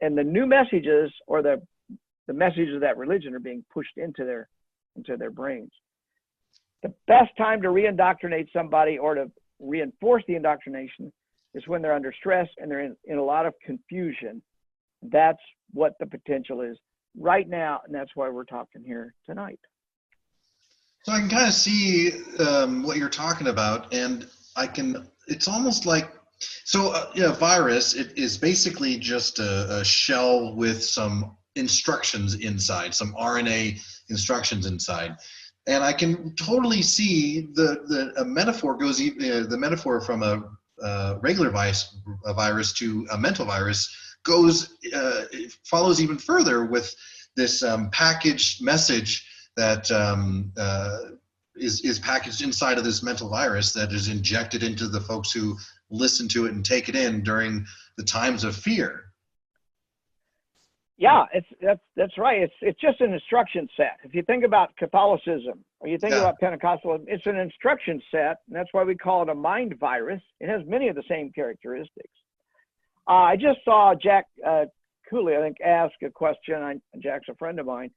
And the new messages or the the messages of that religion are being pushed into their into their brains. The best time to re-indoctrinate somebody or to reinforce the indoctrination is when they're under stress and they're in, in a lot of confusion. That's what the potential is right now, and that's why we're talking here tonight. So I can kind of see um, what you're talking about, and I can. It's almost like so. Uh, yeah, virus. It is basically just a, a shell with some instructions inside, some RNA instructions inside. And I can totally see the, the a metaphor goes, uh, the metaphor from a regular virus, a virus to a mental virus goes, uh, follows even further with this um, packaged message that um, uh, is is packaged inside of this mental virus that is injected into the folks who listen to it and take it in during the times of fear yeah, it's that's that's right. It's it's just an instruction set. If you think about Catholicism or you think yeah. about Pentecostalism, it's an instruction set, and that's why we call it a mind virus. It has many of the same characteristics. Uh, I just saw Jack uh, Cooley, I think, ask a question. I, Jack's a friend of mine.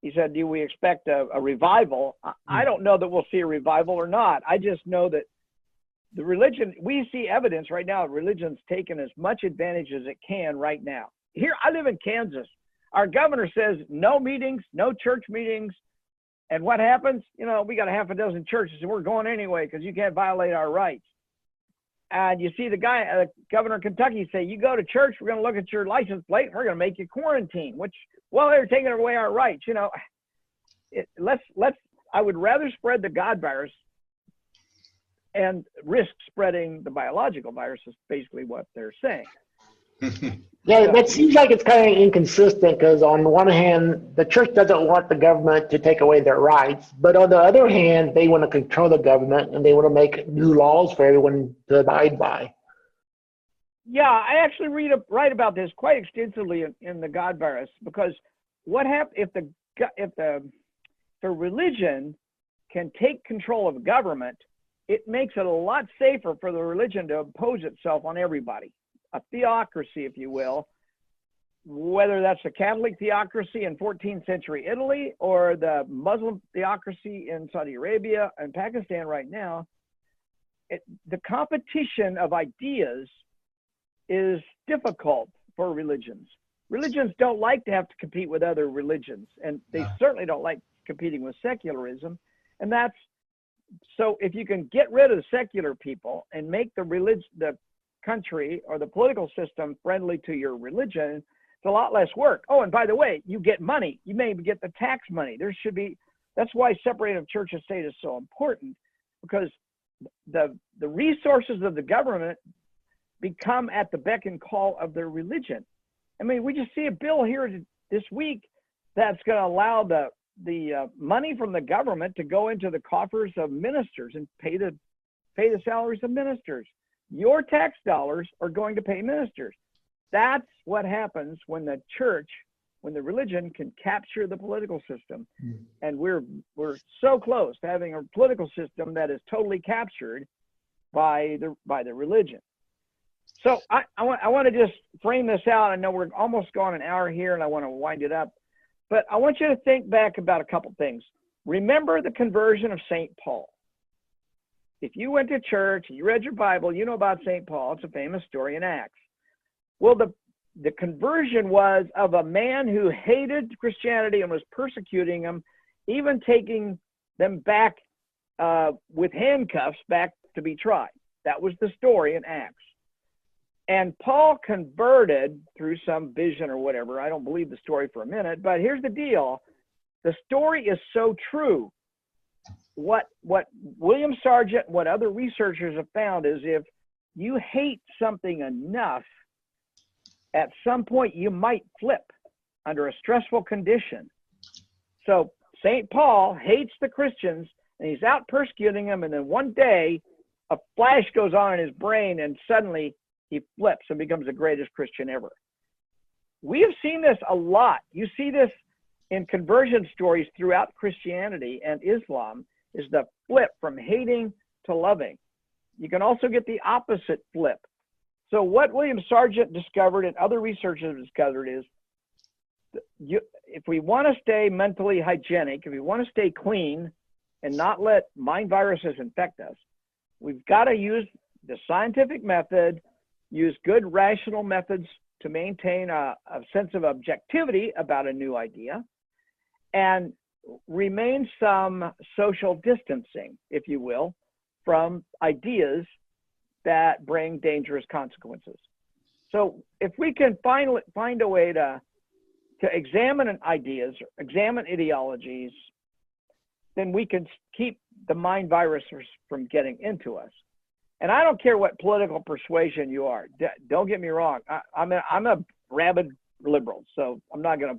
He said, "Do we expect a, a revival?" I, I hmm. don't know that we'll see a revival or not. I just know that the religion we see evidence right now. Religion's taken as much advantage as it can right now here I live in Kansas. Our governor says no meetings, no church meetings. And what happens? You know, we got a half a dozen churches and we're going anyway because you can't violate our rights. And you see the guy, uh, governor of Kentucky, say, "You go to church, we're going to look at your license plate, we're going to make you quarantine." Which, well, they're taking away our rights. You know, it, let's let's. I would rather spread the God virus and risk spreading the biological virus. Is basically what they're saying. Yeah, that seems like it's kind of inconsistent because on the one hand, the church doesn't want the government to take away their rights, but on the other hand, they want to control the government and they want to make new laws for everyone to abide by. Yeah, I actually read a, write about this quite extensively in, in the God virus because what happens if the if the the religion can take control of government, it makes it a lot safer for the religion to impose itself on everybody a theocracy, if you will, whether that's the Catholic theocracy in 14th century Italy or the Muslim theocracy in Saudi Arabia and Pakistan right now, it, the competition of ideas is difficult for religions. Religions don't like to have to compete with other religions, and they no. certainly don't like competing with secularism. And that's so if you can get rid of the secular people and make the religion the country or the political system friendly to your religion, it's a lot less work. Oh, and by the way, you get money. You may get the tax money. There should be. That's why separating of church and state is so important because the the resources of the government become at the beck and call of their religion. I mean, we just see a bill here this week that's going to allow the the uh, money from the government to go into the coffers of ministers and pay the pay the salaries of ministers. Your tax dollars are going to pay ministers. That's what happens when the church, when the religion can capture the political system. Mm. And we're we're so close to having a political system that is totally captured by the by the religion. So I, I want I want to just frame this out. I know we're almost gone an hour here, and I want to wind it up. But I want you to think back about a couple things. Remember the conversion of St. Paul. If you went to church, you read your Bible, you know about St. Paul. It's a famous story in Acts. Well, the the conversion was of a man who hated Christianity and was persecuting them, even taking them back uh, with handcuffs back to be tried. That was the story in Acts. And Paul converted through some vision or whatever. I don't believe the story for a minute, but here's the deal. The story is so true. What what William Sargant, what other researchers have found is if you hate something enough, at some point you might flip under a stressful condition. So St. Paul hates the Christians and he's out persecuting them, and then one day a flash goes on in his brain and suddenly he flips and becomes the greatest Christian ever. We have seen this a lot. You see this in conversion stories throughout Christianity and Islam is the flip from hating to loving. You can also get the opposite flip. So what William Sargant discovered and other researchers discovered is you, if we want to stay mentally hygienic, if we want to stay clean and not let mind viruses infect us, we've got to use the scientific method use good rational methods to maintain a, a sense of objectivity about a new idea, and remain some social distancing, if you will, from ideas that bring dangerous consequences. So if we can find, find a way to, to examine ideas, examine ideologies, then we can keep the mind viruses from getting into us and I don't care what political persuasion you are. Don't get me wrong. I, I'm a, I'm a rabid liberal, so I'm not gonna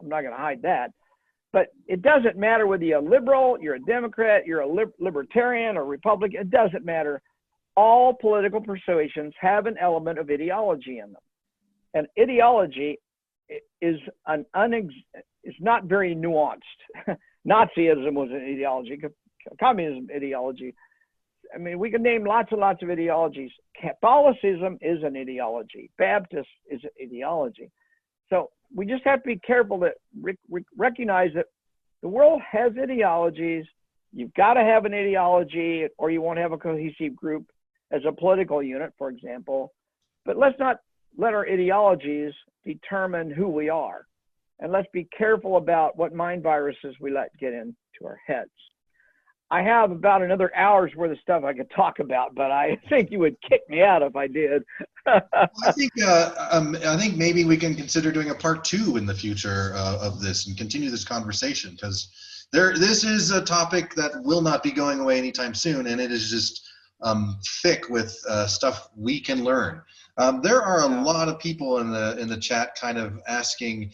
I'm not gonna hide that. But it doesn't matter whether you're a liberal, you're a Democrat, you're a libertarian or Republican. It doesn't matter. All political persuasions have an element of ideology in them, and ideology is an unex is not very nuanced. [laughs] Nazism was an ideology. Communism ideology I mean, we can name lots and lots of ideologies. Catholicism is an ideology. Baptist is an ideology. So we just have to be careful re- re- recognize that the world has ideologies. You've got to have an ideology, or you won't have a cohesive group as a political unit, for example. But let's not let our ideologies determine who we are. And let's be careful about what mind viruses we let get into our heads. I have about another hour's worth of stuff I could talk about, but I [laughs] think you would kick me out if I did. I think uh, um, I think maybe we can consider doing a part two in the future uh, of this and continue this conversation because there this is a topic that will not be going away anytime soon, and it is just um, thick with uh, stuff we can learn. Um, there are a lot of people in the in the chat kind of asking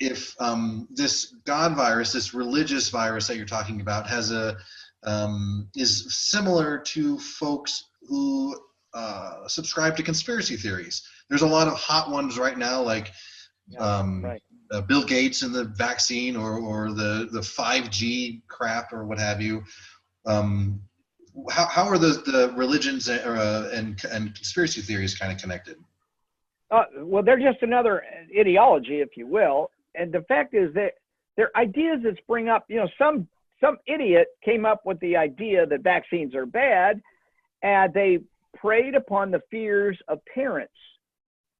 if um, this God virus, this religious virus that you're talking about, has a um, is similar to folks who uh, subscribe to conspiracy theories. There's a lot of hot ones right now, like um, right. uh, Bill Gates and the vaccine, or or the the 5G crap, or what have you. Um, how, how are the, the religions and, uh, and, and conspiracy theories kind of connected? Uh, well, they're just another ideology, if you will. And the fact is that they're ideas that spring up. You know, some some idiot came up with the idea that vaccines are bad and they preyed upon the fears of parents.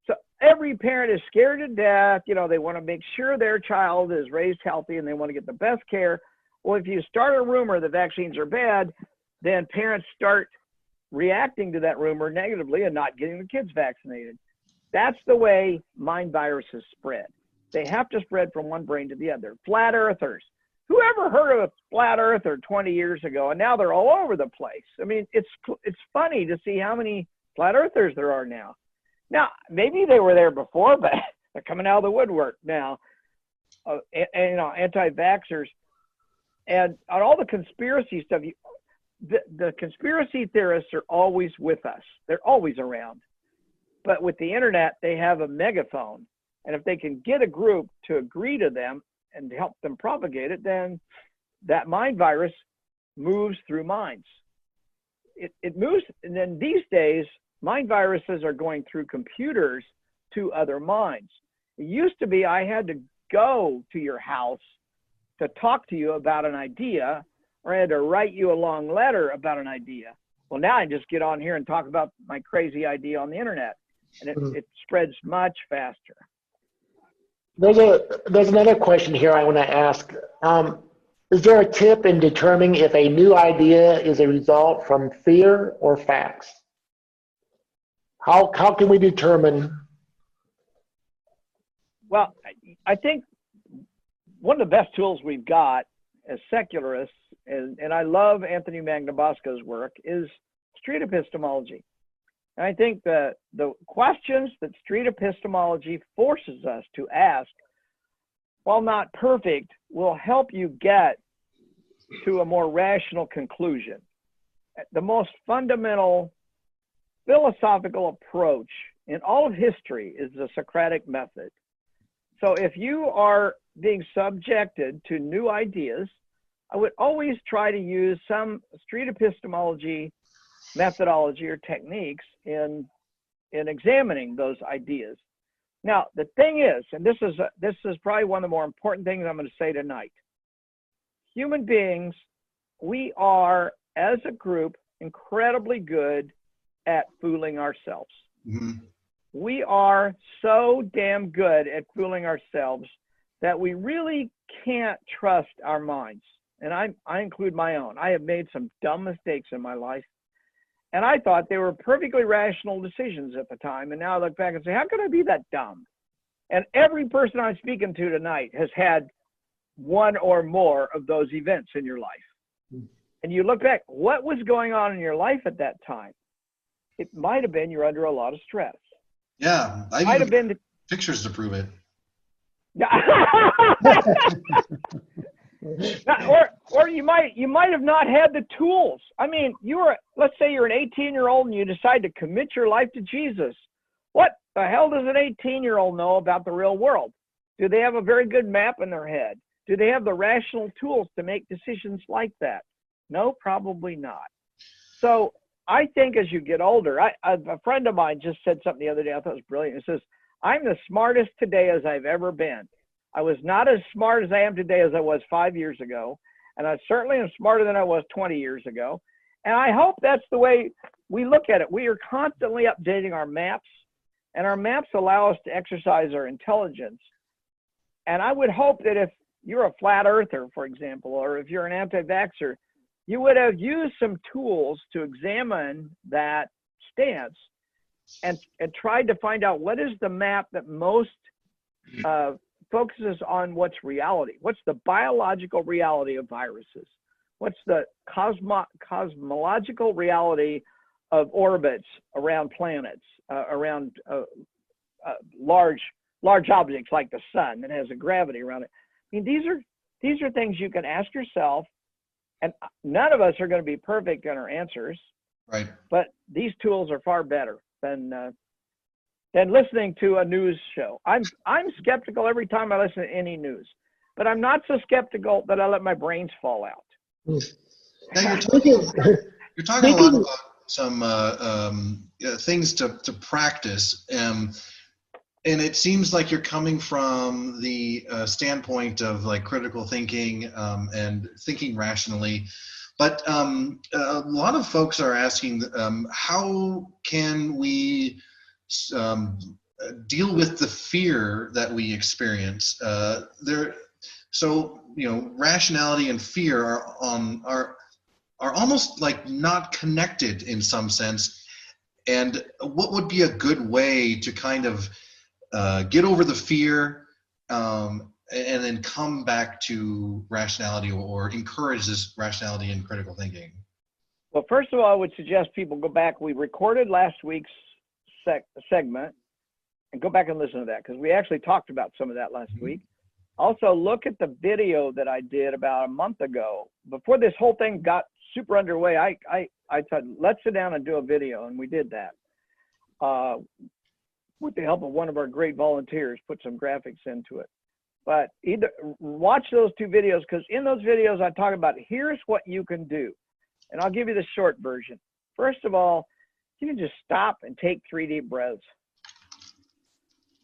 So every parent is scared to death. You know, they want to make sure their child is raised healthy and they want to get the best care. Well, if you start a rumor that vaccines are bad, then parents start reacting to that rumor negatively and not getting the kids vaccinated. That's the way mind viruses spread. They have to spread from one brain to the other. Flat earthers whoever heard of a flat earther 20 years ago and now they're all over the place i mean it's it's funny to see how many flat earthers there are now now maybe they were there before but [laughs] they're coming out of the woodwork now uh, and, you know, anti-vaxxers, and on all the conspiracy stuff. You, the, the conspiracy theorists are always with us. They're always around. But with the internet, they have a megaphone. And if they can get a group to agree to them and help them propagate it, then that mind virus moves through minds. It, it moves, and then these days, mind viruses are going through computers to other minds. It used to be I had to go to your house to talk to you about an idea, or I had to write you a long letter about an idea. Well, now I just get on here and talk about my crazy idea on the internet, and it, mm-hmm. it spreads much faster. There's a there's another question here I want to ask. Um, is there a tip in determining if a new idea is a result from fear or facts? How, how can we determine? Well, I think one of the best tools we've got as secularists, and, and I love Anthony Magnabosco's work, is street epistemology. And I think that the questions that street epistemology forces us to ask, while not perfect, will help you get to a more rational conclusion. The most fundamental philosophical approach in all of history is the Socratic method. So if you are being subjected to new ideas, I would always try to use some street epistemology methodology or techniques in in examining those ideas. Now, the thing is, and this is a, this is probably one of the more important things I'm going to say tonight. Human beings, we are as a group incredibly good at fooling ourselves. Mm-hmm. We are so damn good at fooling ourselves that we really can't trust our minds. And I, I include my own. I have made some dumb mistakes in my life. And I thought they were perfectly rational decisions at the time. And now I look back and say, how could I be that dumb? And every person I'm speaking to tonight has had one or more of those events in your life. Hmm. And you look back, what was going on in your life at that time? it might have been you're under a lot of stress. Yeah, I might have been pictures to prove it. [laughs] [laughs] or or you might you might have not had the tools. I mean, you were let's say you're an 18 year old and you decide to commit your life to Jesus. What the hell does an 18 year old know about the real world? Do they have a very good map in their head? Do they have the rational tools to make decisions like that? No, probably not. So I think as you get older, I, a friend of mine just said something the other day I thought was brilliant. He says, I'm the smartest today as I've ever been. I was not as smart as I am today as I was five years ago. And I certainly am smarter than I was 20 years ago. And I hope that's the way we look at it. We are constantly updating our maps, and our maps allow us to exercise our intelligence. And I would hope that if you're a flat earther, for example, or if you're an anti vaxxer, you would have used some tools to examine that stance and, and tried to find out what is the map that most uh, focuses on what's reality. What's the biological reality of viruses? What's the cosmo- cosmological reality of orbits around planets, uh, around uh, uh, large large objects like the sun that has a gravity around it? I mean, these are these are things you can ask yourself and none of us are going to be perfect in our answers. Right. But these tools are far better than uh, than listening to a news show. I'm I'm skeptical every time I listen to any news, but I'm not so skeptical that I let my brains fall out. Now you're talking, [laughs] you're talking a lot about some uh, um, uh, things to to practice. Um, and it seems like you're coming from the uh, standpoint of like critical thinking um, and thinking rationally but um, a lot of folks are asking um, how can we um, deal with the fear that we experience uh, there so you know rationality and fear are on are are almost like not connected in some sense and what would be a good way to kind of uh, get over the fear um, and then come back to rationality or encourage this rationality and critical thinking? Well, first of all, I would suggest people go back. We recorded last week's sec- segment and go back and listen to that because we actually talked about some of that last mm-hmm. week. Also, look at the video that I did about a month ago. Before this whole thing got super underway, I, I, I thought, let's sit down and do a video, and we did that. Uh, with the help of one of our great volunteers, put some graphics into it. But either watch those two videos because in those videos I talk about here's what you can do, and I'll give you the short version. First of all, you can just stop and take three deep breaths.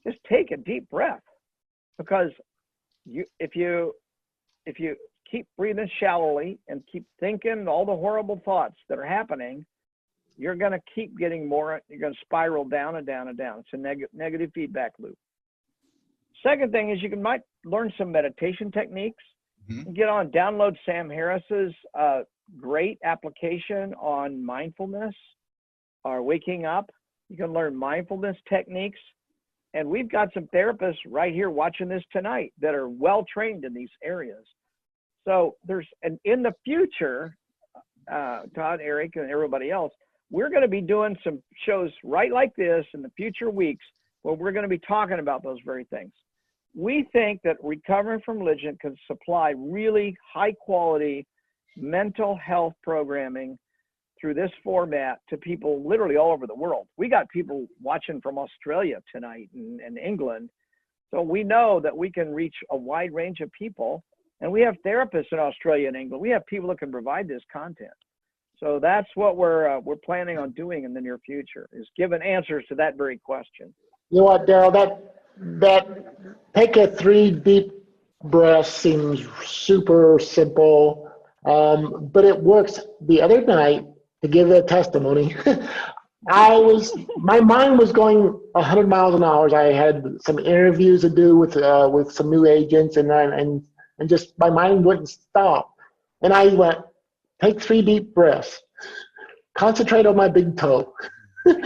Just take a deep breath because you if you if you keep breathing shallowly and keep thinking all the horrible thoughts that are happening, you're going to keep getting more, you're going to spiral down and down and down. It's a neg- negative feedback loop. Second thing is you can might learn some meditation techniques. Mm-hmm. Get on, download Sam Harris's uh, great application on mindfulness or waking up. You can learn mindfulness techniques. And we've got some therapists right here watching this tonight that are well trained in these areas. So there's, and in the future, uh, Todd, Eric, and everybody else, we're going to be doing some shows right like this in the future weeks where we're going to be talking about those very things. We think that recovering from religion can supply really high quality mental health programming through this format to people literally all over the world. We got people watching from Australia tonight and, and England. So we know that we can reach a wide range of people. And we have therapists in Australia and England. We have people that can provide this content. So that's what we're uh, we're planning on doing in the near future is giving answers to that very question. You know what, Darrel? That that take a three deep breaths seems super simple, um, but it works. The other night, to give a testimony, [laughs] I was my mind was going 100 miles an hour. I had some interviews to do with uh, with some new agents, and and and just my mind wouldn't stop. And I went, Take three deep breaths. Concentrate on my big toe. [laughs] and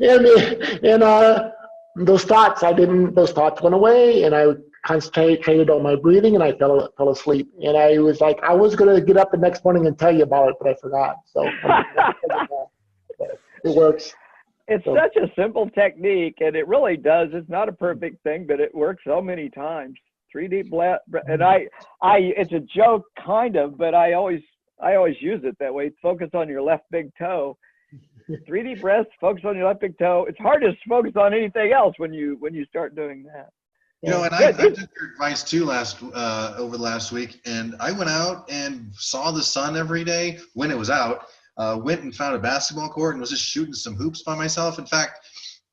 and uh, those thoughts, I didn't. Those thoughts went away, and I concentrated on my breathing, and I fell fell asleep. And I was like, I was gonna get up the next morning and tell you about it, but I forgot. So it works. It's so. such a simple technique, and it really does. It's not a perfect thing, but it works so many times three deep breath. And I, I, it's a joke kind of, but I always, I always use it that way. Focus on your left big toe. [laughs] Three deep breaths. Focus on your left big toe. It's hard to focus on anything else when you when you start doing that. You know, and I, I took your advice too last uh, over the last week, and I went out and saw the sun every day when it was out. Uh, went and found a basketball court and was just shooting some hoops by myself. In fact,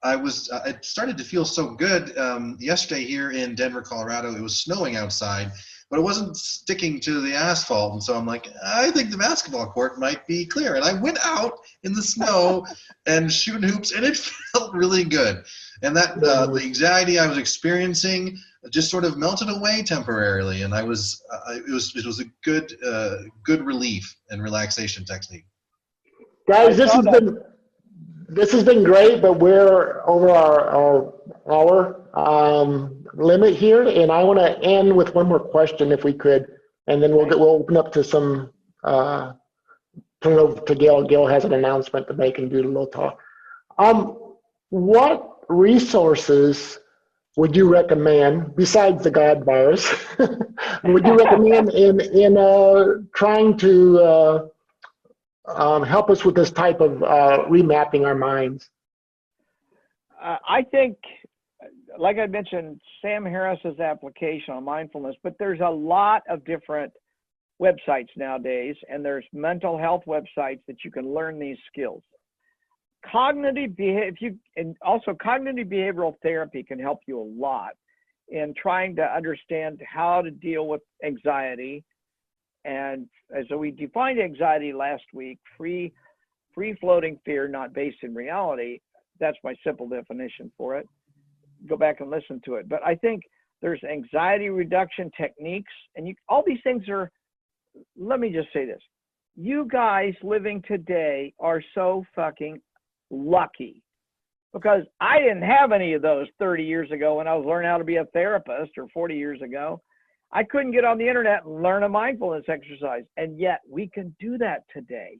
I was uh, it started to feel so good um, yesterday here in Denver, Colorado. It was snowing outside, but it wasn't sticking to the asphalt, and so I'm like, I think the basketball court might be clear. And I went out in the snow [laughs] and shooting hoops, and it felt really good. And that uh, the anxiety I was experiencing just sort of melted away temporarily, and I was uh, it was it was a good uh, good relief and relaxation technique. Guys, this has been this has been great, but we're over our, our hour um, limit here, and I want to end with one more question, if we could, and then we'll get, we'll open up to some. Uh, turn over to Gail. Gail has an announcement to make and do a little talk. Um, what resources would you recommend besides the God virus? [laughs] would you recommend in in uh, trying to uh, um, help us with this type of uh, remapping our minds? Uh, I think, like I mentioned, Sam Harris's application on mindfulness, but there's a lot of different websites nowadays, and there's mental health websites that you can learn these skills. Cognitive behavior, if you, and also cognitive behavioral therapy can help you a lot in trying to understand how to deal with anxiety and so we defined anxiety last week, free, free floating fear not based in reality. That's my simple definition for it. Go back and listen to it. But I think there's anxiety reduction techniques and you, all these things are, let me just say this. You guys living today are so fucking lucky because I didn't have any of those 30 years ago when I was learning how to be a therapist or 40 years ago. I couldn't get on the internet and learn a mindfulness exercise. And yet we can do that today.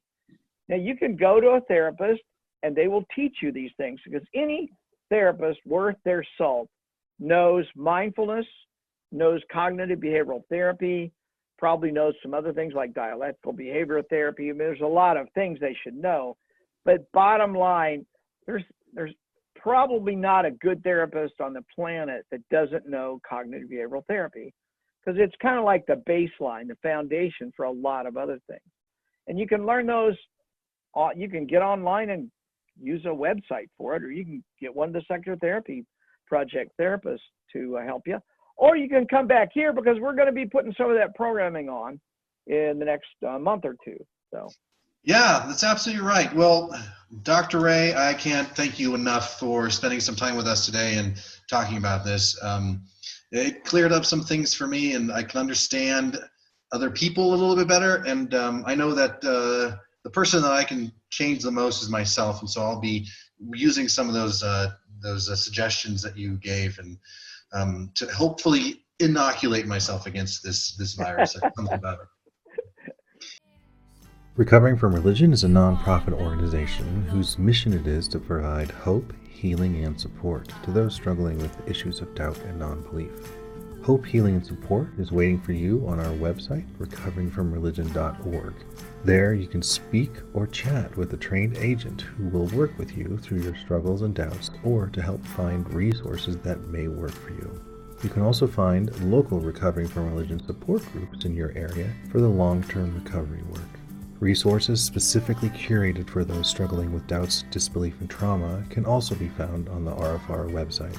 Now you can go to a therapist and they will teach you these things because any therapist worth their salt knows mindfulness, knows cognitive behavioral therapy, probably knows some other things like dialectical behavioral therapy. I mean, there's a lot of things they should know. But bottom line, there's there's probably not a good therapist on the planet that doesn't know cognitive behavioral therapy because it's kind of like the baseline, the foundation for a lot of other things. And you can learn those, uh, you can get online and use a website for it, or you can get one of the Secular Therapy Project therapists to uh, help you. Or you can come back here because we're going to be putting some of that programming on in the next uh, month or two. So. Yeah, that's absolutely right. Well, Dr. Ray, I can't thank you enough for spending some time with us today and talking about this. Um, it cleared up some things for me, and I can understand other people a little bit better. And um, I know that uh, the person that I can change the most is myself, and so I'll be using some of those uh, those uh, suggestions that you gave, and um, to hopefully inoculate myself against this this virus. about it. [laughs] Recovering from Religion is a nonprofit organization whose mission it is to provide hope, healing, and support to those struggling with issues of doubt and non belief. Hope, Healing, and Support is waiting for you on our website, recoveringfromreligion.org. There, you can speak or chat with a trained agent who will work with you through your struggles and doubts or to help find resources that may work for you. You can also find local Recovering from Religion support groups in your area for the long term recovery work. Resources specifically curated for those struggling with doubts, disbelief, and trauma can also be found on the RFR website.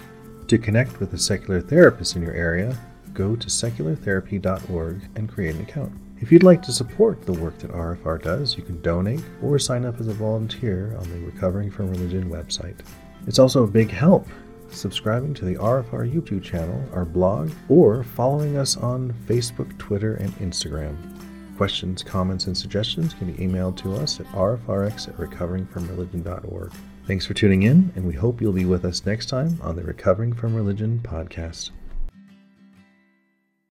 To connect with a secular therapist in your area, go to seculartherapy.org and create an account. If you'd like to support the work that RFR does, you can donate or sign up as a volunteer on the Recovering from Religion website. It's also a big help subscribing to the RFR YouTube channel, our blog, or following us on Facebook, Twitter, and Instagram. Questions, comments, and suggestions can be emailed to us at rfrx at recoveringfromreligion.org. Thanks for tuning in, and we hope you'll be with us next time on the Recovering from Religion podcast.